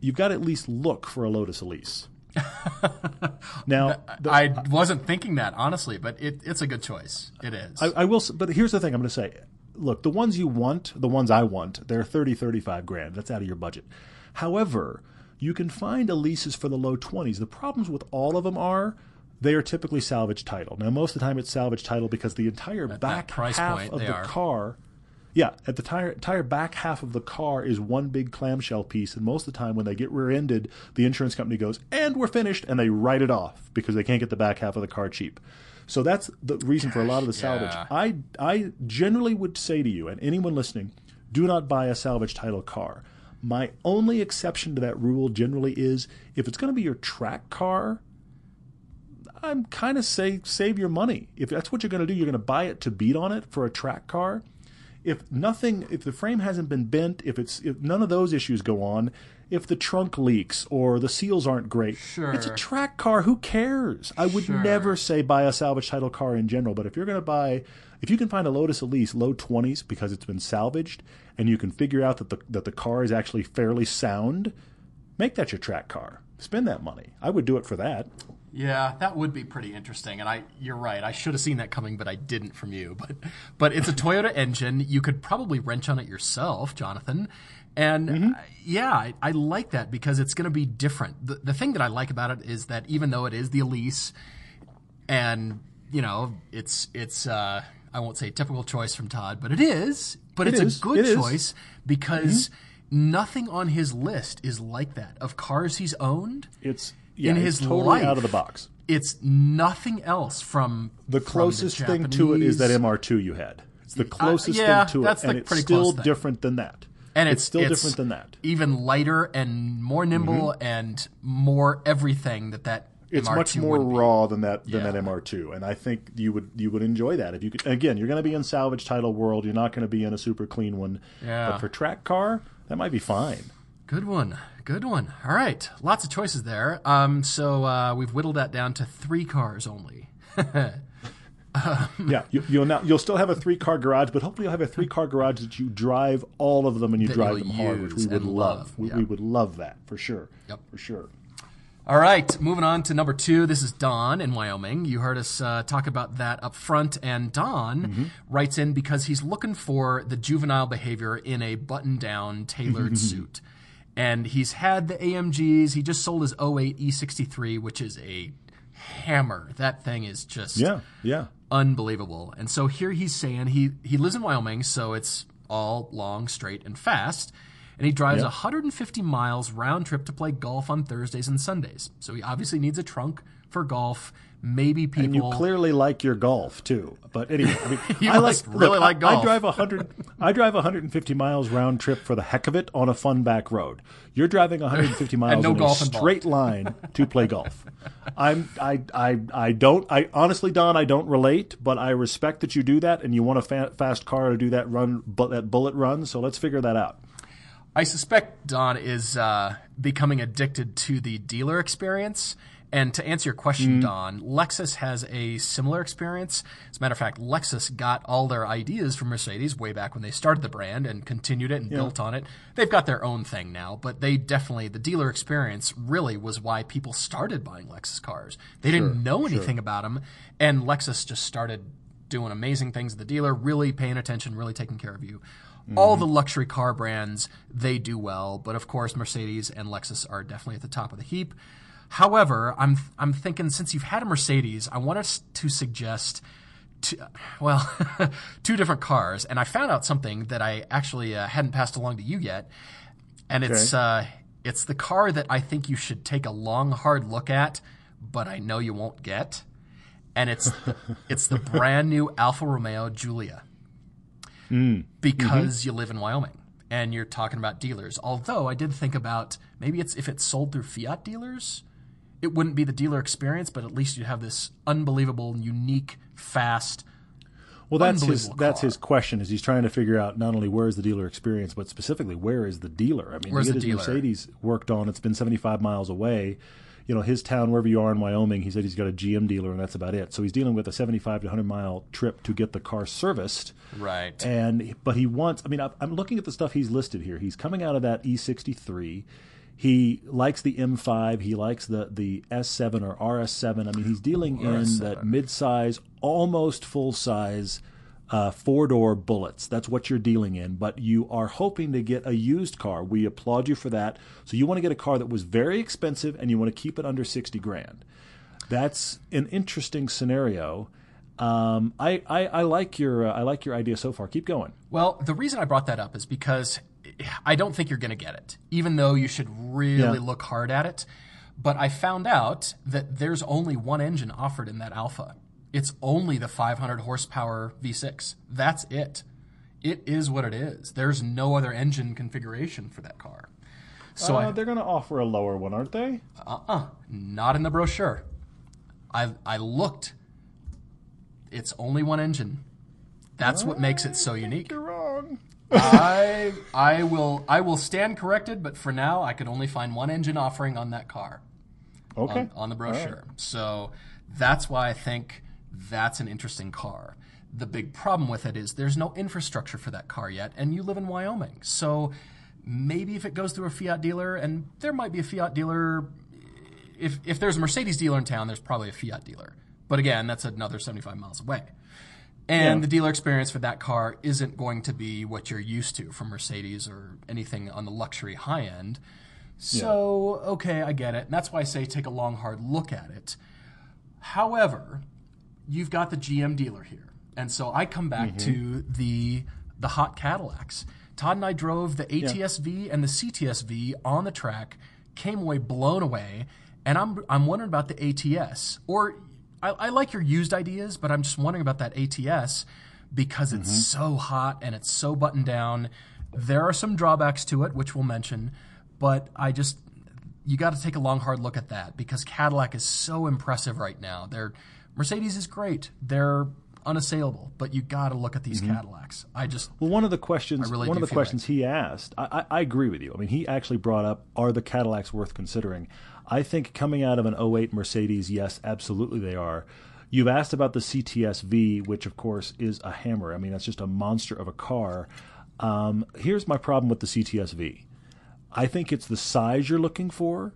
You've got to at least look for a Lotus Elise. now, the- I wasn't thinking that honestly, but it, it's a good choice. It is. I, I will, but here's the thing I'm going to say. Look, the ones you want, the ones I want, they're 30, 35 grand. That's out of your budget. However, you can find Elises for the low 20s. The problems with all of them are they are typically salvage title. Now, most of the time it's salvage title because the entire back price half point, of the are. car. Yeah, at the tire, entire back half of the car is one big clamshell piece, and most of the time when they get rear-ended, the insurance company goes, "And we're finished," and they write it off because they can't get the back half of the car cheap. So that's the reason for a lot of the salvage. yeah. I I generally would say to you and anyone listening, do not buy a salvage title car. My only exception to that rule generally is if it's going to be your track car, I'm kind of say save your money. If that's what you're going to do, you're going to buy it to beat on it for a track car. If nothing, if the frame hasn't been bent, if it's if none of those issues go on, if the trunk leaks or the seals aren't great, Sure. it's a track car. Who cares? I would Sure. never say buy a salvage title car in general, but if you're going to buy, if you can find a Lotus Elise low 20s because it's been salvaged, and you can figure out that the that the car is actually fairly sound, make that your track car. Spend that money. I would do it for that. Yeah, that would be pretty interesting. And I, you're right. I should have seen that coming, but I didn't from you. But, but it's a Toyota engine. You could probably wrench on it yourself, Jonathan. And Mm-hmm. yeah, I, I like that because it's going to be different. The, the thing that I like about it is that even though it is the Elise, and you know, it's it's uh, I won't say typical choice from Todd, but it is. But It it's is. a good It is. choice because nothing on his list is like that of cars he's owned It's yeah, In it's his totally life, out of the box. it's nothing else from The from closest thing to it is that MR2 you had. It's the closest yeah, thing to that's it, and the it's still thing. different than that. and it's, still different than that. even lighter and more nimble and more everything that that Mm-hmm. It's MR2 much more raw than that than Yeah. that MR2, and I think you would you would enjoy that if you could. Again, you're going to be in salvage title world. You're not going to be in a super clean one. Yeah. But for track car, that might be fine. Good one. Good one. All right. Lots of choices there. Um, so uh, we've whittled that down to three cars only. yeah, you, you'll now you'll still have a three car garage, but hopefully you'll have a three car garage that you drive all of them and you drive them hard, which we would love. love, We, yeah. we would love that for sure. Yep. For sure. All right, moving on to number two. This is Don in Wyoming. You heard us uh, talk about that up front, and Don Mm-hmm. writes in because he's looking for the juvenile behavior in a button-down tailored suit, and he's had the AMGs. He just sold his 08 E63, which is a hammer. That thing is just Yeah, yeah. unbelievable. And so here he's saying he he lives in Wyoming, so it's all long, straight, and fast. And he drives Yeah. 150 miles round trip to play golf on Thursdays and Sundays. So he obviously needs a trunk for golf. Maybe people. And you clearly like your golf too. But anyway, I mean, I like really look, like golf. I drive hundred. I drive 150 miles round trip for the heck of it on a fun back road. You're driving 150 miles no in a involved. straight line to play golf. I'm. I. I. I don't. I honestly, Don, I don't relate, but I respect that you do that, and you want a fa- fast car to do that run, but that bullet run. So let's figure that out. I suspect Don is uh, becoming addicted to the dealer experience. And to answer your question, Mm. Don, Lexus has a similar experience. As a matter of fact, Lexus got all their ideas from Mercedes way back when they started the brand and continued it and built on it. They've got their own thing now, but they definitely, the dealer experience really was why people started buying Lexus cars. They didn't know anything about them, and Lexus just started doing amazing things at the dealer, really paying attention, really taking care of you. All the luxury car brands, they do well, but of course, Mercedes and Lexus are definitely at the top of the heap. However, I'm I'm thinking since you've had a Mercedes, I want us to suggest, two, well, two different cars, and I found out something that I actually uh, hadn't passed along to you yet, and it's uh, it's the car that I think you should take a long, hard look at, but I know you won't get, and it's it's the brand new Alfa Romeo Giulia. Because you live in Wyoming and you're talking about dealers. Although I did think about maybe it's if it's sold through Fiat dealers, it wouldn't be the dealer experience, but at least you'd have this unbelievable, unique, fast. Well, that's his Unbelievable that's his question. Is he's trying to figure out not only where is the dealer experience, but specifically where is the dealer? I mean, Where's get his? Mercedes worked on. It's been seventy five miles away. You know, his town, wherever you are in Wyoming, he said he's got a GM dealer, and that's about it. So he's dealing with a seventy five to hundred mile trip to get the car serviced. Right. And but he wants. I mean, I'm looking at the stuff he's listed here. He's coming out of that E63. He likes the M5. He likes the the S7 or RS7. I mean, he's dealing in that mid-size, almost full-size uh, four-door bullets. That's what you're dealing in. But you are hoping to get a used car. We applaud you for that. So you want to get a car that was very expensive, and you want to keep it under 60 grand. That's an interesting scenario. Um, I, I, I like your uh, I like your idea so far. Keep going. Well, the reason I brought that up is because I don't think you're going to get it, even though you should really Yeah. look hard at it. But I found out that there's only one engine offered in that Alfa. It's only the 500 horsepower V6. That's it. It is what it is. There's no other engine configuration for that car. So uh, I, they're going to offer a lower one, aren't they? uh-uh, not in the brochure. I I looked. It's only one engine. That's what makes it so unique. I I will I will stand corrected, but for now I could only find one engine offering on that car Okay. on, on the brochure. So that's why I think that's an interesting car. The big problem with it is there's no infrastructure for that car yet, and you live in Wyoming. So maybe if it goes through a Fiat dealer, and there might be a Fiat dealer, if, if there's a Mercedes dealer in town, there's probably a Fiat dealer. But again, that's another 75 miles away. And Yeah. the dealer experience for that car isn't going to be what you're used to from Mercedes or anything on the luxury high end. So, okay, I get it. And that's why I say take a long, hard look at it. However, you've got the GM dealer here. And so I come back mm-hmm. to the the hot Cadillacs. Todd and I drove the ATS-V and the CTS-V on the track, came away blown away, and I'm I'm wondering about the ATS. Or I, I like your used ideas, but I'm just wondering about that ATS because it's mm-hmm. so hot and it's so buttoned down. There are some drawbacks to it, which we'll mention, but I just you got to take a long hard look at that because Cadillac is so impressive right now. They're Mercedes is great. They're unassailable, but you got to look at these mm-hmm. Cadillacs. I just Well, one of the questions, really one of the questions he asked, I, I, I agree with you. I mean, he actually brought up, are the Cadillacs worth considering? I think coming out of an 08 Mercedes, yes, absolutely they are. You've asked about the CTS-V, which of course is a hammer. I mean, that's just a monster of a car. Um, here's my problem with the CTS-V. I think it's the size you're looking for,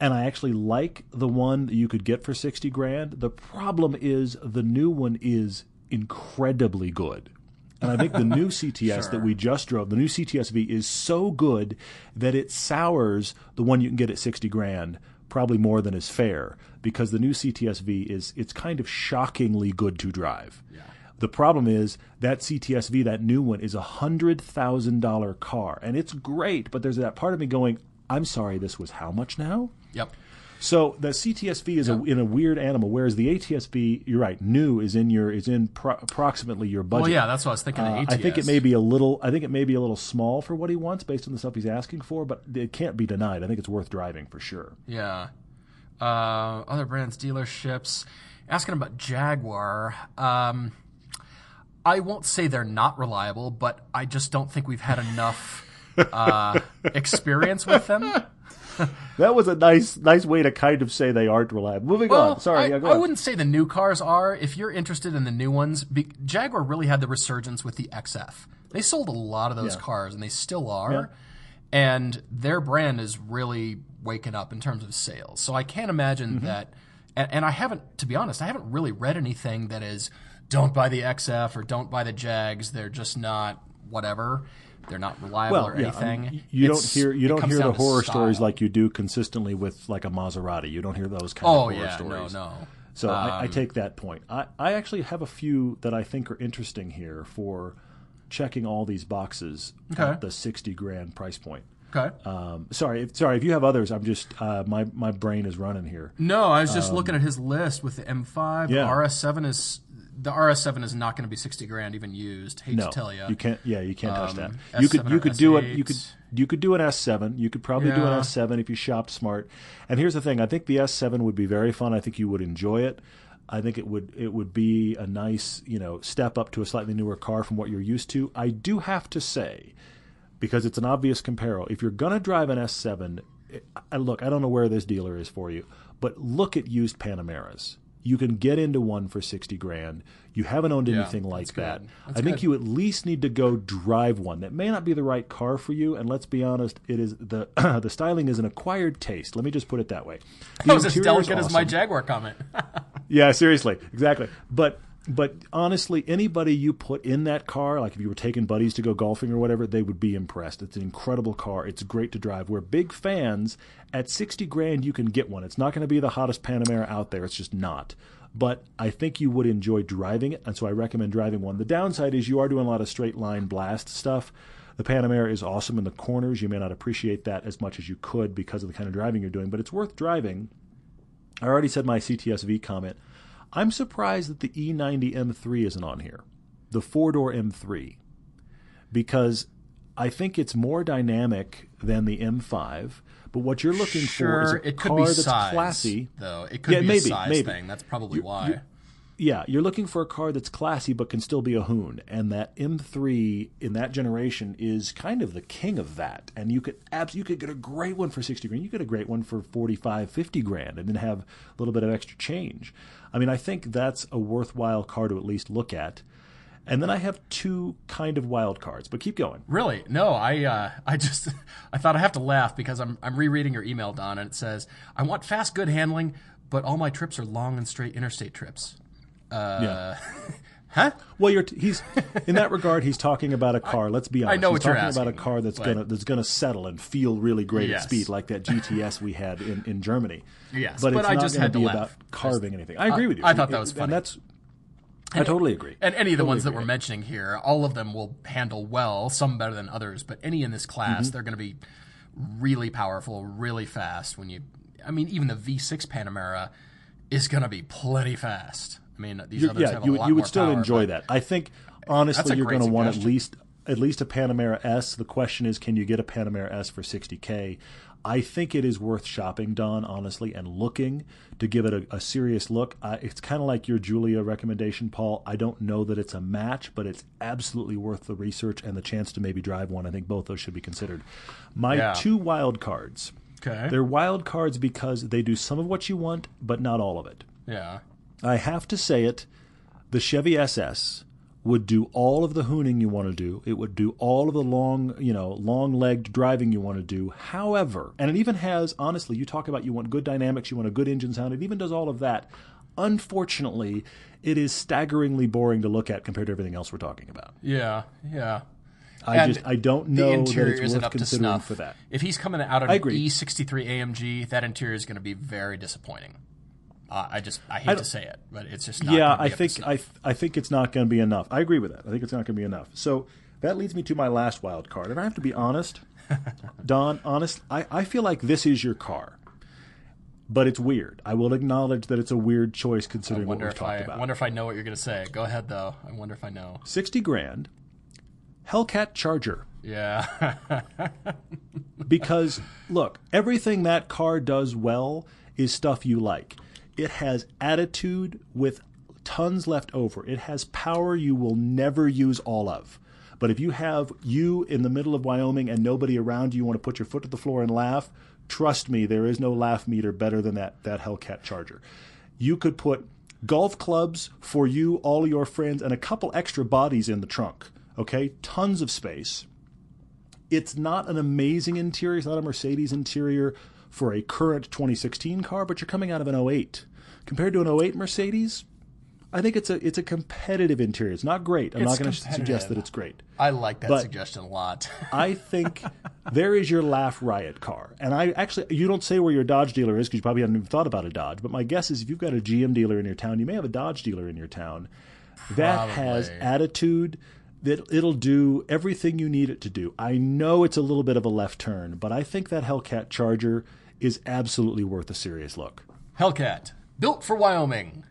and I actually like the one that you could get for 60 grand. The problem is the new one is incredibly good. And I think the new CTS that we just drove, the new CTS-V is so good that it sours the one you can get at 60 grand probably more than is fair because the new CTS-V is it's kind of shockingly good to drive. The problem is that CTS-V, that new one, is a hundred thousand dollar car, and it's great. But there's that part of me going, "I'm sorry, this was how much now?" yep. So the CTS-V is a, in a weird animal, whereas the ATS-V, you're right, new is in your is in pro- approximately your budget. Well, yeah, that's what I was thinking. Uh. I think it may be a little. I think it may be a little small for what he wants, based on the stuff he's asking for. But it can't be denied. I think it's worth driving for sure. Yeah. Uh, other brands, dealerships. Asking about Jaguar. Um, I won't say they're not reliable, but I just don't think we've had enough uh, experience with them. That was a nice, nice way to kind of say they aren't reliable. Moving on. Sorry, I, yeah, go I on. wouldn't say the new cars are. If you're interested in the new ones, be, Jaguar really had the resurgence with the XF. They sold a lot of those Yeah. cars, and they still are. Yeah. And their brand is really waking up in terms of sales. So I can't imagine Mm-hmm. that. And, and I haven't, to be honest, I haven't really read anything that is don't buy the XF or don't buy the Jags. They're just not whatever. They're not reliable well, or yeah, I anything. mean, you It's- don't hear you don't hear the horror stories like you do consistently with like a Maserati. You don't hear those kind Oh of horror yeah, stories. no, no. So I, I Um, take that point. I, I actually have a few that I think are interesting here for checking all these boxes Okay. at the sixty grand price point. Okay. Um, sorry, if, sorry. If you have others, I'm just uh, my my brain is running here. No, I was just looking at his list with the M5. Um, Yeah. RS7 is the RS7 is not going to be 60 grand even used. Hate No, to tell you. you can't. Yeah, you can't touch Um, that. You could S7 you or could do it. You could you could do an S7. You could probably do an S7 if you shopped smart. And here's the thing: I think the S7 would be very fun. I think you would enjoy it. I think it would it would be a nice you know step up to a slightly newer car from what you're used to. I do have to say, because it's an obvious comparo. If you're gonna drive an S7, it- I, look, I don't know where this dealer is for you, but look at used Panameras. You can get into one for sixty grand. You haven't owned Yeah, anything like that. I think good. you at least need to go drive one. That may not be the right car for you, and let's be honest, it is the the styling is an acquired taste. Let me just put it that way. The that was as interior is delicate as my. Jaguar comment. Yeah, seriously, exactly. But but honestly, anybody you put in that car, like if you were taking buddies to go golfing or whatever, they would be impressed. It's an incredible car. It's great to drive. We're big fans. At sixty grand, you can get one. It's not going to be the hottest Panamera out there. It's just not. But I think you would enjoy driving it, and so I recommend driving one. The downside is you are doing a lot of straight line blast stuff. The Panamera is awesome in the corners. You may not appreciate that as much as you could because of the kind of driving you're doing, but it's worth driving. I already said my CTSV comment. I'm surprised that the E90 M3 isn't on here. The four door M3. because I think it's more dynamic than the M5. But what you're looking sure, for is a it could car be that's size, classy. though. It could Yeah, be maybe, a size maybe. thing. That's probably why. Yeah, you're looking for a car that's classy but can still be a hoon, and that M3 in that generation is kind of the king of that. And you could abs- you could get a great one for 60 grand. You get a great one for 45, 50 grand, and then have a little bit of extra change. I mean, I think that's a worthwhile car to at least look at. And then I have two kind of wild cards, but keep going. Really? No, I uh, I just I thought I have to laugh because I'm I'm rereading your email, Don, and it says I want fast, good handling, but all my trips are long and straight interstate trips. Uh, Yeah. Huh? Well, you're t- he's in that regard. He's talking about a car. let's be honest. I know he's what you're talking about a car that's but- gonna that's gonna settle and feel really great Yes. at speed, like that GTS we had in, in Germany. Yes, but, but it's I not just had to be laugh. about carving anything. I agree with you. I thought that was And funny. that's. I totally agree. And any of the Totally ones that we're mentioning here, all of them will handle well, some better than others, but any in this class, Mm-hmm. they're going to be really powerful, really fast. When you, I mean, even the V6 Panamera is going to be plenty fast. I mean, these You- others yeah, have a you, lot you more would still power, enjoy that. I think honestly, you're going to want at least at least a Panamera S. The question is, can you get a Panamera S for 60k? I think it is worth shopping, Don, honestly, and looking to give it a, a serious look. Uh, it's kind of like your Giulia recommendation, Paul. I don't know that it's a match, but it's absolutely worth the research and the chance to maybe drive one. I think both those should be considered. My Yeah. two wild cards. Okay. They're wild cards because they do some of what you want, but not all of it. Yeah. I have to say it, the Chevy SS would do all of the hooning you want to do. It would do all of the long, you know, long-legged driving you want to do. However, and it even has honestly, you talk about you want good dynamics, you want a good engine sound, it even does all of that. Unfortunately, it is staggeringly boring to look at compared to everything else we're talking about. Yeah. Yeah. I And just I don't the know that interior it's isn't worth up to considering snuff. for that. If he's coming out of an agree. E63 AMG, that interior is going to be very disappointing. Uh, I just I hate to say it, but it's just not yeah, I think. I th- I think it's not going to be enough. I agree with that. I think it's not going to be enough. So that leads me to my last wild card, and I have to be honest, Don. Honest, I, I feel like this is your car, but it's weird. I will acknowledge that it's a weird choice I considering what we've talked I about. wonder if I know what you're going to say. Go ahead though. I wonder if I know. Sixty grand, Hellcat Charger. Yeah. because look, everything that car does well is stuff you like. It has attitude with tons left over. It has power you will never use all of. But if you have you in the middle of Wyoming and nobody around you, you want to put your foot to the floor and laugh, trust me, there is no laugh meter better than that that Hellcat Charger. You could put golf clubs for you, all your friends, and a couple extra bodies in the trunk. Okay, tons of space it's not an amazing interior. It's not a Mercedes interior for a current 2016 car, but you're coming out of an 08. Compared to an 08 Mercedes, I think it's a it's a competitive interior. It's not great. I'm It's not going to suggest that it's great. I like that But- suggestion a lot. I think there is your laugh riot car. And I actually, you don't say where your Dodge dealer is because you probably haven't even thought about a Dodge. But my guess is if you've got a GM dealer in your town, you may have a Dodge dealer in your town that has attitude. That it'll do everything you need it to do. I know it's a little bit of a left turn, but I think that Hellcat Charger is absolutely worth a serious look. Hellcat, built for Wyoming.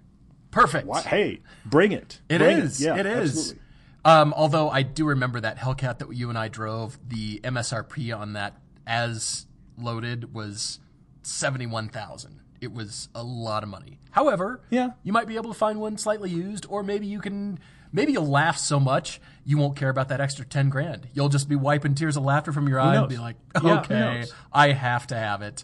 Perfect. Why, hey, bring it! It Bring is. Yeah, it is. Um, although I do remember that Hellcat that you and I drove, the MSRP on that as loaded was seventy one thousand. It was a lot of money. However, Yeah. you might be able to find one slightly used, or maybe you can. Maybe you'll laugh so much you won't care about that extra ten grand. You'll just be wiping tears of laughter from your eyes and be like, "Okay, knows? I have to have it."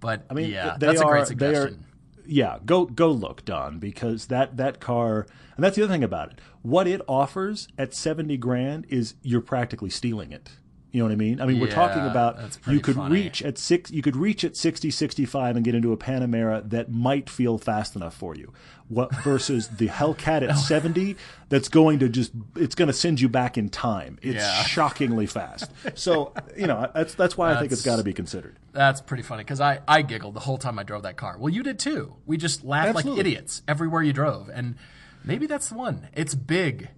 But I mean, yeah, that's are, a great They are, suggestion. yeah, go go look, Don, because that that car, and that's the other thing about it. What it offers at seventy grand is you're practically stealing it. You know what I mean? I mean, we're talking about you could funny. reach at six, you could reach at 60, 65 and get into a Panamera that might feel fast enough for you. What versus the Hellcat at seventy, that's going to just it's going to send you back in time. It's Yeah. shockingly fast. So you know that's that's why I think it's got to be considered. That's pretty funny because I, I giggled the whole time I drove that car. Well, you did too. We just laughed like idiots everywhere you drove. And maybe that's the one. It's big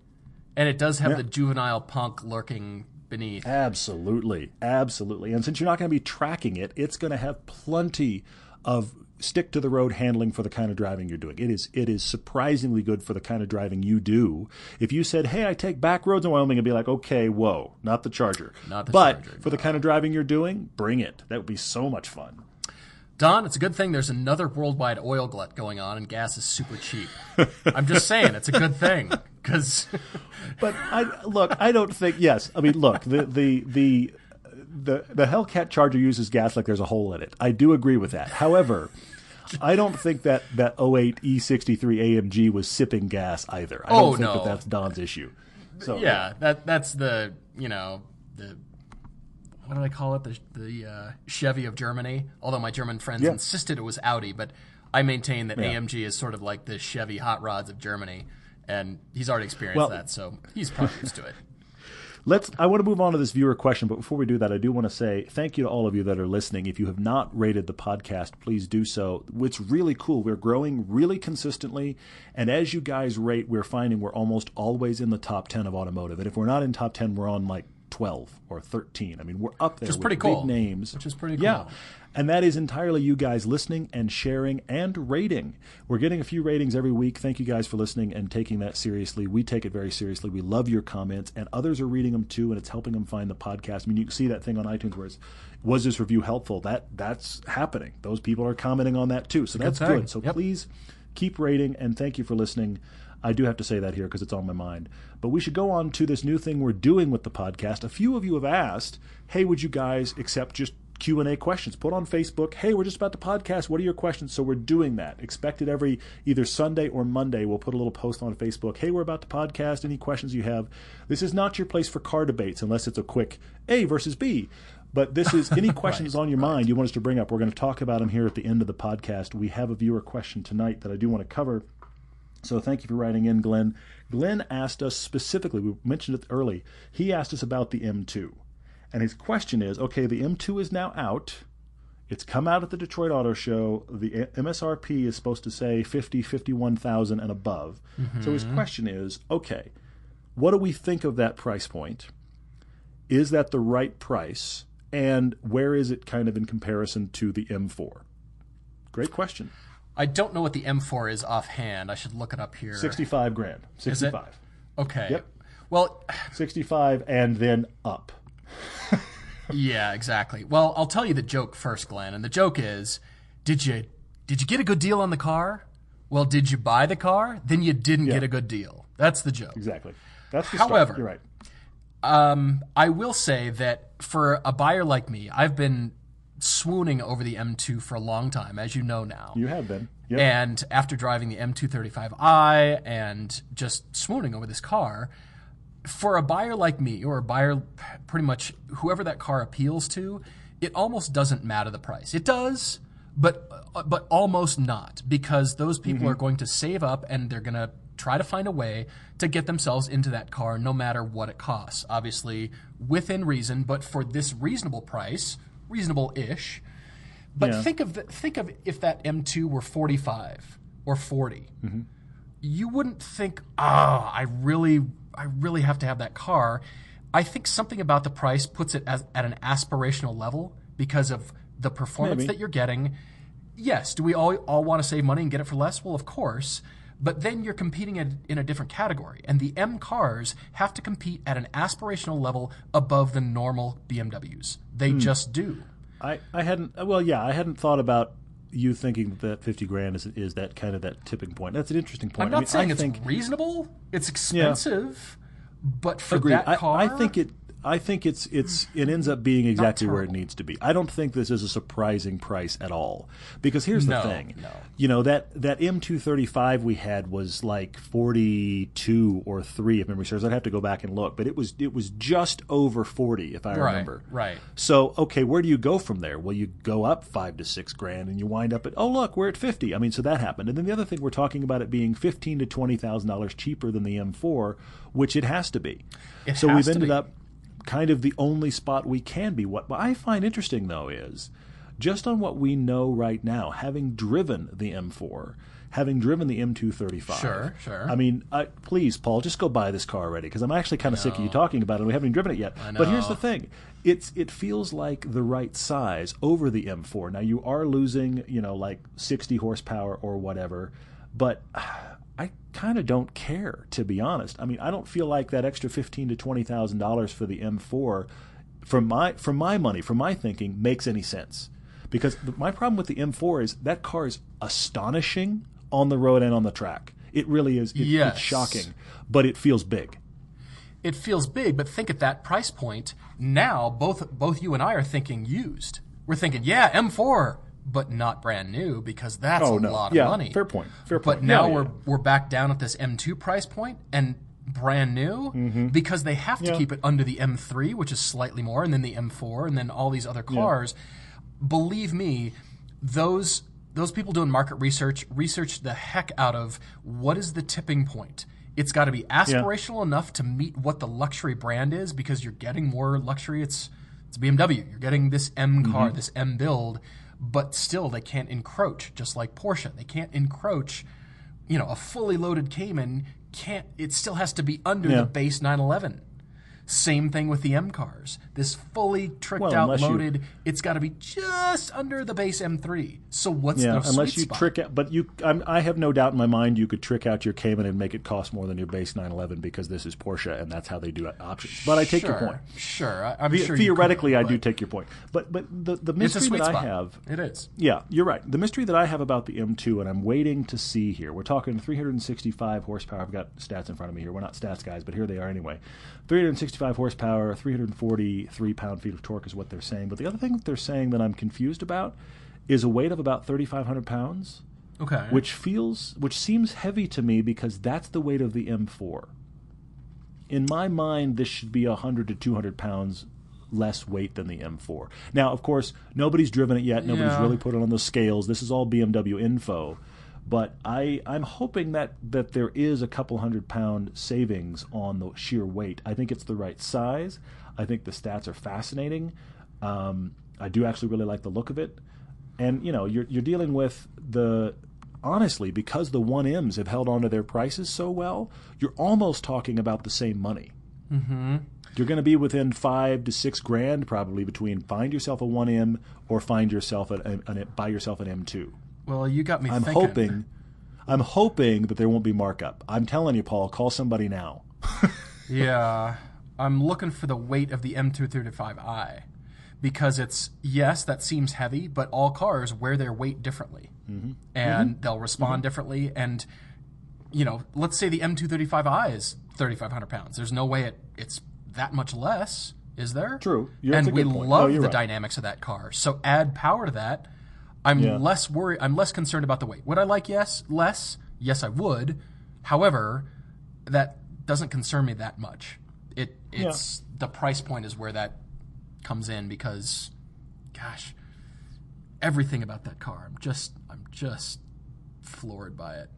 and it does have Yeah. the juvenile punk lurking beneath. Absolutely, absolutely. And since you're not going to be tracking it, it's going to have plenty of stick to the road handling for the kind of driving you're doing. It is it is surprisingly good for the kind of driving you do. If you said, "Hey, I take back roads in Wyoming," I'd be like, "Okay, whoa, not the Charger." Not the charger. but Charger, for the kind of driving you're doing, bring it. That would be so much fun. Don, it's a good thing there's another worldwide oil glut going on and gas is super cheap. I'm just saying, it's a good thing because But I look, I don't think. Yes, I mean, look, the the the the the Hellcat Charger uses gas like there's a hole in it. I do agree with that. However. I don't think that that 08 E63 AMG was sipping gas either. I Oh, don't think no. that that's Don's issue. So yeah, that that's the you know the what do I call it the the uh, Chevy of Germany. Although my German friends Yeah. insisted it was Audi, but I maintain that Yeah. AMG is sort of like the Chevy hot rods of Germany, and he's already experienced Well- that, so he's probably used to it. Let's. I want to move on to this viewer question, but before we do that, I do want to say thank you to all of you that are listening. If you have not rated the podcast, please do so. It's really cool. We're growing really consistently, and as you guys rate, we're finding we're almost always in the top ten of automotive. And if we're not in top ten, we're on like twelve or thirteen. I mean, we're up there with pretty big cool. names, Which is pretty Yeah. And that is entirely you guys listening and sharing and rating. We're getting a few ratings every week. Thank you guys for listening and taking that seriously. We take it very seriously. We love your comments, and others are reading them too, and it's helping them find the podcast. I mean, you can see that thing on iTunes where it's, was this review helpful? That That's happening. Those people are commenting on that too. So that's thing. good. So Yep. please keep rating, and thank you for listening. I do have to say that here because it's on my mind. But we should go on to this new thing we're doing with the podcast. A few of you have asked, "Hey, would you guys accept just Q and A questions? Put on Facebook. Hey, we're just about to podcast. What are your questions?" So we're doing that. Expect it every either Sunday or Monday. We'll put a little post on Facebook. Hey, we're about to podcast. Any questions you have? This is not your place for car debates unless it's a quick A versus B. But this is any questions on your mind you want us to bring up. We're going to talk about them here at the end of the podcast. We have a viewer question tonight that I do want to cover. So thank you for writing in, Glenn. Glenn asked us specifically, we mentioned it early, he asked us about the M2. And his question is okay, the M2 is now out. It's come out at the Detroit Auto Show. The MSRP is supposed to say 50, 51,000 and above. So his mm-hmm. question is okay, what do we think of that price point? Is that the right price? And where is it kind of in comparison to the M4? Great question. I don't know what the M4 is offhand. I should look it up here. 65 grand. 65. Okay. Yep. Well, 65 and then up. yeah, exactly. Well, I'll tell you the joke first, Glenn. And the joke is, did you did you get a good deal on the car? Well, did you buy the car? Then you didn't get a good deal. That's the joke. Exactly. That's the However- start. You're right. Um, I will say that for a buyer like me, I've been swooning over the M2 for a long time, as you know now. You have been. Yep. And after driving the M235i and just swooning over this car, for a buyer like me, or a buyer pretty much whoever that car appeals to, it almost doesn't matter the price. It does, but but almost not because those people mm-hmm. are going to save up and they're going to try to find a way to get themselves into that car no matter what it costs. Obviously, within reason, but for this reasonable price, reasonable-ish. But Yeah. think of the, think of if that M2 were 45 or 40. You wouldn't think, "Ah, I really I really have to have that car." I think something about the price puts it as, at an aspirational level because of the performance Maybe. that you're getting. Yes, do we all all want to save money and get it for less? Well, of course. But then you're competing in, in a different category, and the M cars have to compete at an aspirational level above the normal BMWs. They Hmm. just do. I, I hadn't, well, yeah, I hadn't thought about you thinking that 50 grand is, is that kind of that tipping point. That's an interesting point. I'm not I mean, saying I it's think, reasonable. It's expensive, but for Agreed. that I, car, I think it. I think it's it's it ends up being exactly where it needs to be. I don't think this is a surprising price at all. Because here's the No, thing. no. You know, that that M235 we had was like 42 or 3 if memory serves. I'd have to go back and look, but it was it was just over 40 if I right, remember. right. So, okay, where do you go from there? Well, you go up five to six grand, and you wind up at oh look, we're at fifty. I mean, so that happened. And then the other thing we're talking about it being fifteen to twenty thousand dollars cheaper than the M4, which it has to be. It so has we've to ended be. up kind of the only spot we can be. What I find interesting though is just on what we know right now, having driven the M4, having driven the M235. Sure, sure. I mean, I, please, Paul, just go buy this car already because I'm actually kind of sick of you talking about it. and We haven't even driven it yet. But here's the thing: it's it feels like the right size over the M4. Now you are losing, you know, like 60 horsepower or whatever, but. I kind of don't care, to be honest. I mean, I don't feel like that extra fifteen to twenty thousand dollars for the M4, for my from my money, for my thinking, makes any sense. Because my problem with the M4 is that car is astonishing on the road and on the track. It really is. It, Yes. It's shocking, but it feels big. it feels big, but think at that price point. Now, both both you and I are thinking used. We're thinking, yeah, M4, but not brand new because that's Oh, a no. lot Yeah, of money. fair point. Fair point. But now Yeah, we're yeah. we're back down at this M2 price point and brand new because they have to Mm-hmm. Keep it under the M3, which is slightly more, and then the M4, and then all these other cars. Believe me, those those people doing market research research the heck out of what is the tipping point. It's got to be aspirational enough to meet what the luxury brand is because you're getting more luxury. It's it's BMW. You're getting this M Mm-hmm. car, this M build, but still they can't encroach. Just like Porsche, they can't encroach. You know, a fully loaded Cayman can't. It still has to be under Yeah. the base 911. Same thing with the M cars. This fully tricked Well, out, unless you- loaded. It's got to be just under the base M3. So what's Yeah, the unless you spot? trick out, but you, I'm, I have no doubt in my mind you could trick out your Cayman and make it cost more than your base 911 because this is Porsche and that's how they do options. But I take your point. Sure, I, I'm The- sure. Theoretically, could, I do take your point. But but the the mystery that spot. I have It is. Yeah, you're right. The mystery that I have about the M2, and I'm waiting to see here. We're talking 365 horsepower. I've got stats in front of me here. We're not stats guys, but here they are anyway. 365 horsepower, 343 pound feet of torque is what they're saying. But the other thing that they're saying that I'm confused about is a weight of about 3,500 pounds, Okay. which feels, which seems heavy to me because that's the weight of the M4. In my mind, this should be 100 to 200 pounds less weight than the M4. Now, of course, nobody's driven it yet. Nobody's Yeah. really put it on the scales. This is all BMW info. But I, I'm hoping that, that there is a couple hundred pound savings on the sheer weight. I think it's the right size. I think the stats are fascinating. Um, I do actually really like the look of it. And you know, you're you're dealing with the honestly because the one M's have held on to their prices so well. You're almost talking about the same money. Mm-hmm. You're going to be within five to six grand probably between find yourself a one M or find yourself an, an, an buy yourself an M2. Well, you got me I'm thinking. hoping, I'm hoping that there won't be markup. I'm telling you, Paul, call somebody now. Yeah, I'm looking for the weight of the M235i because it's yes, that seems heavy, but all cars wear their weight differently, Mm-hmm. and they'll respond differently. And you know, let's say the M235i is 3,500 pounds. There's no way it, it's that much less, is there? True. Yeah, and we point. love you're the right. dynamics of that car. So add power to that. I'm Yeah. less worried. I'm less concerned about the weight. Would I like yes less? Yes, I would. However, that doesn't concern me that much. It it's the price point is where that comes in because, gosh, everything about that car. I'm just I'm just floored by it.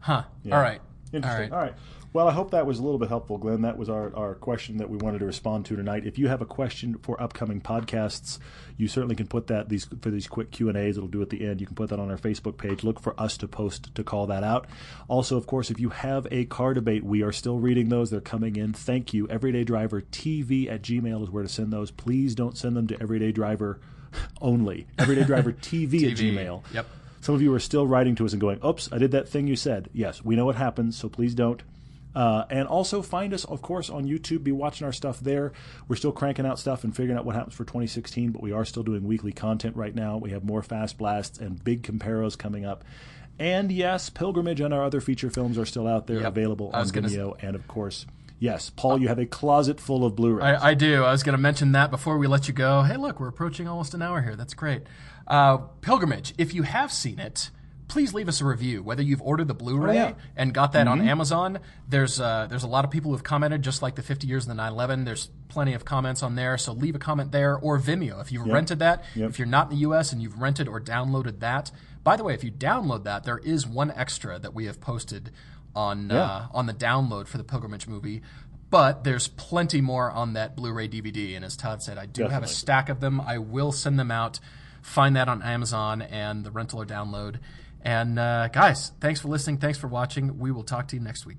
Huh. All right. Interesting. All right. Well, I hope that was a little bit helpful, Glenn. That was our, our question that we wanted to respond to tonight. If you have a question for upcoming podcasts, you certainly can put that these for these quick Q and A's. It'll do at the end. You can put that on our Facebook page. Look for us to post to call that out. Also, of course, if you have a car debate, we are still reading those. They're coming in. Thank you. Everyday Driver TV at Gmail is where to send those. Please don't send them to Everyday Driver only. Everyday Driver TV, at Gmail. Yep. Some of you are still writing to us and going, "Oops, I did that thing you said." Yes, we know what happens, so please don't. Uh, and also find us, of course, on YouTube. Be watching our stuff there. We're still cranking out stuff and figuring out what happens for 2016, but we are still doing weekly content right now. We have more fast blasts and big comparos coming up. And yes, Pilgrimage and our other feature films are still out there, Yep. available on Vimeo. And of course, yes, Paul, you have a closet full of Blu-rays. I, I do. I was going to mention that before we let you go. Hey, look, we're approaching almost an hour here. That's great. Uh, Pilgrimage, if you have seen it, please leave us a review. Whether you've ordered the Blu-ray yeah. and got that on Amazon, there's uh, there's a lot of people who've commented, just like the 50 years of the 911. There's plenty of comments on there, so leave a comment there or Vimeo if you've rented that. Yep. If you're not in the U.S. and you've rented or downloaded that. By the way, if you download that, there is one extra that we have posted on uh, on the download for the Pilgrimage movie. But there's plenty more on that Blu-ray DVD, and as Todd said, I do have a stack of them. I will send them out. Find that on Amazon and the rental or download. And uh, guys, thanks for listening. Thanks for watching. We will talk to you next week.